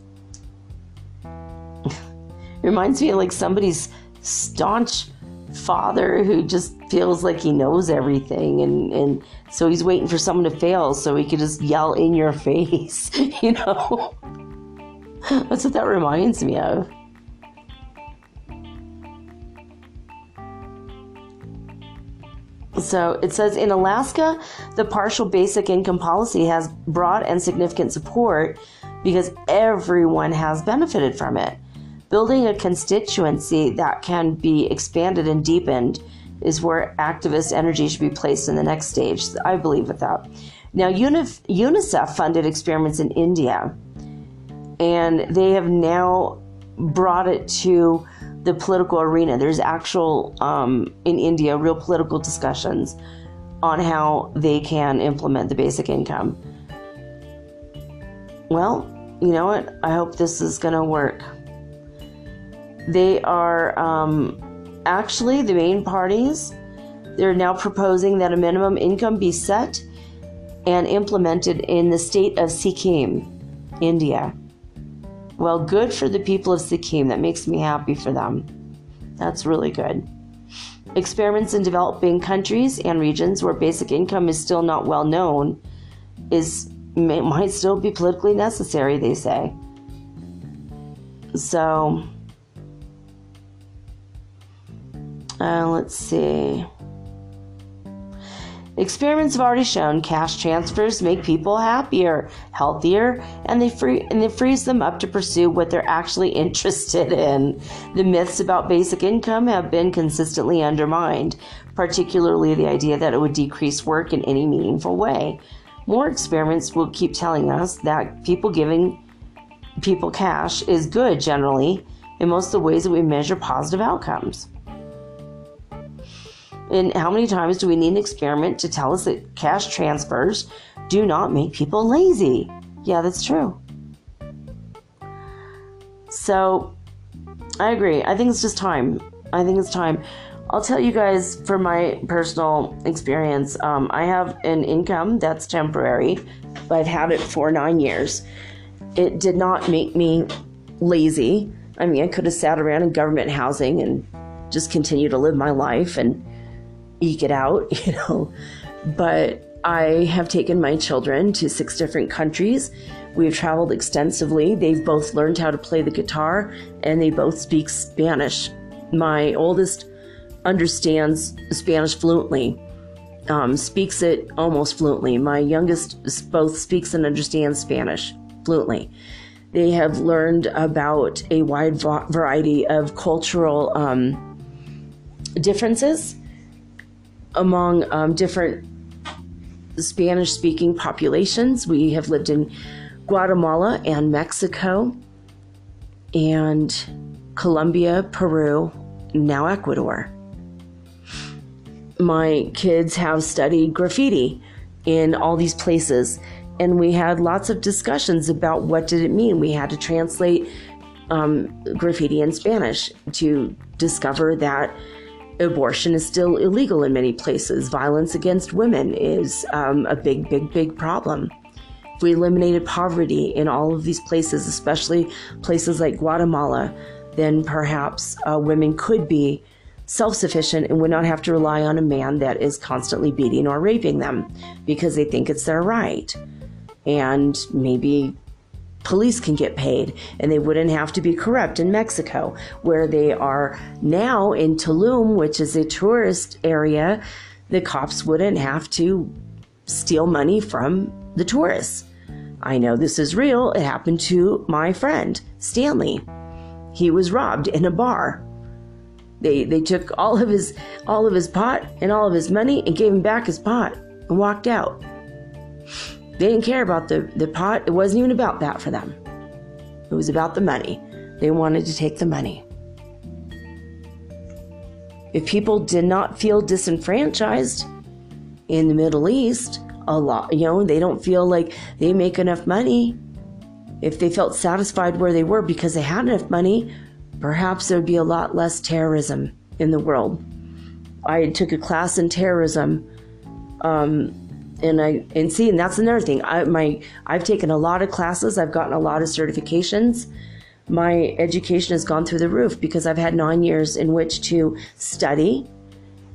Reminds me of like somebody's staunch father who just feels like he knows everything and and so he's waiting for someone to fail so he could just yell in your face you know? That's what that reminds me of So it says in Alaska, the partial basic income policy has broad and significant support because everyone has benefited from it. Building a constituency that can be expanded and deepened is where activist energy should be placed in the next stage. I believe with that. Now, UNICEF funded experiments in India, and they have now brought it to the political arena. There's actual, um, in India, real political discussions on how they can implement the basic income. Well, you know what? I hope this is going to work. They are um, actually the main parties. They're now proposing that a minimum income be set and implemented in the state of Sikkim, India. Well, good for the people of Sikkim. That makes me happy for them. That's really good. Experiments in developing countries and regions where basic income is still not well known is might still be politically necessary, they say. So, uh, let's see. Experiments have already shown cash transfers make people happier, healthier, and they free and it frees them up to pursue what they're actually interested in. The myths about basic income have been consistently undermined, particularly the idea that it would decrease work in any meaningful way. More experiments will keep telling us that people giving people cash is good generally in most of the ways that we measure positive outcomes. And how many times do we need an experiment to tell us that cash transfers do not make people lazy? Yeah, that's true. So I agree. I think it's just time. I think it's time. I'll tell you guys from my personal experience. Um, I have an income that's temporary. But I've had it for nine years. It did not make me lazy. I mean, I could have sat around in government housing and just continue to live my life and eke it out, you know. But I have taken my children to six different countries. We've traveled extensively. They've both learned how to play the guitar and they both speak Spanish. My oldest understands Spanish fluently, um, speaks it almost fluently. My youngest both speaks and understands Spanish fluently. They have learned about a wide variety of cultural um, differences among um, different Spanish speaking populations. We have lived in Guatemala and Mexico and Colombia, Peru, now Ecuador. My kids have studied graffiti in all these places and we had lots of discussions about what did it mean. We had to translate um, graffiti in Spanish to discover that abortion is still illegal in many places. Violence against women is um, a big, big, big problem. If we eliminated poverty in all of these places, especially places like Guatemala, then perhaps uh, women could be self sufficient and would not have to rely on a man that is constantly beating or raping them because they think it's their right. And maybe police can get paid and they wouldn't have to be corrupt in Mexico, where they are now in Tulum, which is a tourist area. The cops wouldn't have to steal money from the tourists. I know this is real. It happened to my friend, Stanley. He was robbed in a bar. They, they took all of his all of his pot and all of his money and gave him back his pot and walked out. They didn't care about the, the pot. It wasn't even about that for them. It was about the money. They wanted to take the money. If people did not feel disenfranchised in the Middle East, a lot, you know, they don't feel like they make enough money. If they felt satisfied where they were because they had enough money, perhaps there'd be a lot less terrorism in the world. I took a class in terrorism um, and I and see, and that's another thing. I my I've taken a lot of classes. I've gotten a lot of certifications. My education has gone through the roof because I've had nine years in which to study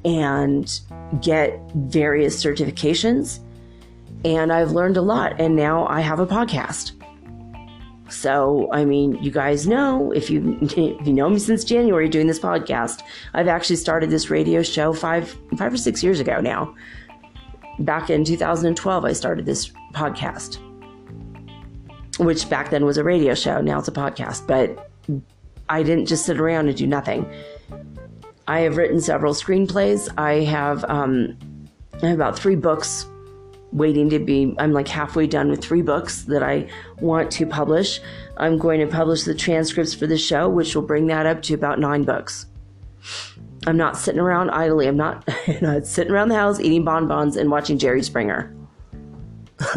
and get various certifications. And I've learned a lot. And now I have a podcast. So, I mean, you guys know if you if you know me since January doing this podcast, I've actually started this radio show five five or six years ago now back in 2012, I started this podcast, which back then was a radio show. Now it's a podcast, but I didn't just sit around and do nothing. I have written several screenplays. I have, um, I have about three books waiting to be, I'm like halfway done with three books that I want to publish. I'm going to publish the transcripts for the show, which will bring that up to about nine books. I'm not sitting around idly. I'm not, not sitting around the house eating bonbons and watching Jerry Springer.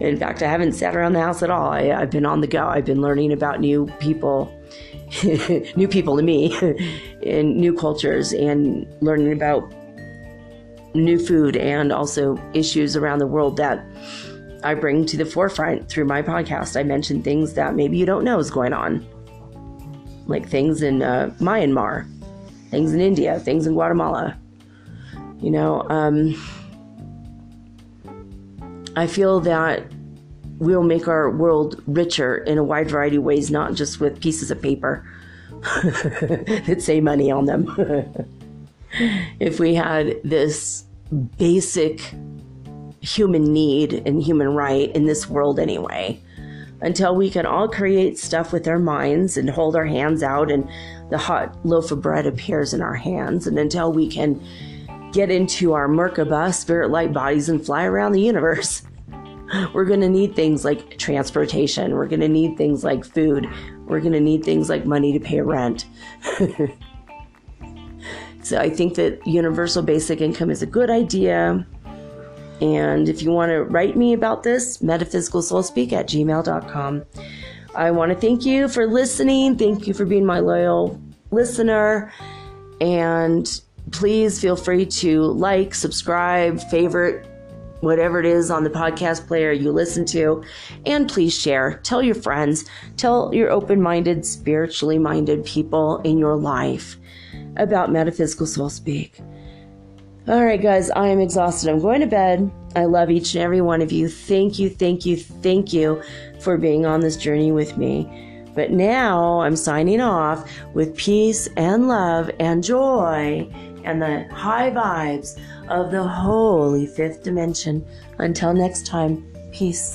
In fact, I haven't sat around the house at all. I, have been on the go. I've been learning about new people, new people to me, and new cultures, and learning about new food and also issues around the world that I bring to the forefront through my podcast. I mention things that maybe you don't know is going on, like things in uh, Myanmar, things in India, things in Guatemala. You know, um, I feel that we'll make our world richer in a wide variety of ways, not just with pieces of paper that say money on them. if we had this basic human need and human right in this world, anyway, until we can all create stuff with our minds and hold our hands out and the hot loaf of bread appears in our hands, and until we can get into our Merkaba spirit light bodies and fly around the universe. We're going to need things like transportation. We're going to need things like food. We're going to need things like money to pay rent. so I think that universal basic income is a good idea. And if you want to write me about this, metaphysicalsoulspeak at gmail.com. I want to thank you for listening. Thank you for being my loyal listener. And please feel free to like, subscribe, favorite, whatever it is on the podcast player you listen to. And please share. Tell your friends, tell your open minded, spiritually minded people in your life about Metaphysical Soul Speak. All right, guys, I am exhausted. I'm going to bed. I love each and every one of you. Thank you, thank you, thank you for being on this journey with me. But now I'm signing off with peace and love and joy and the high vibes of the holy fifth dimension. Until next time, peace.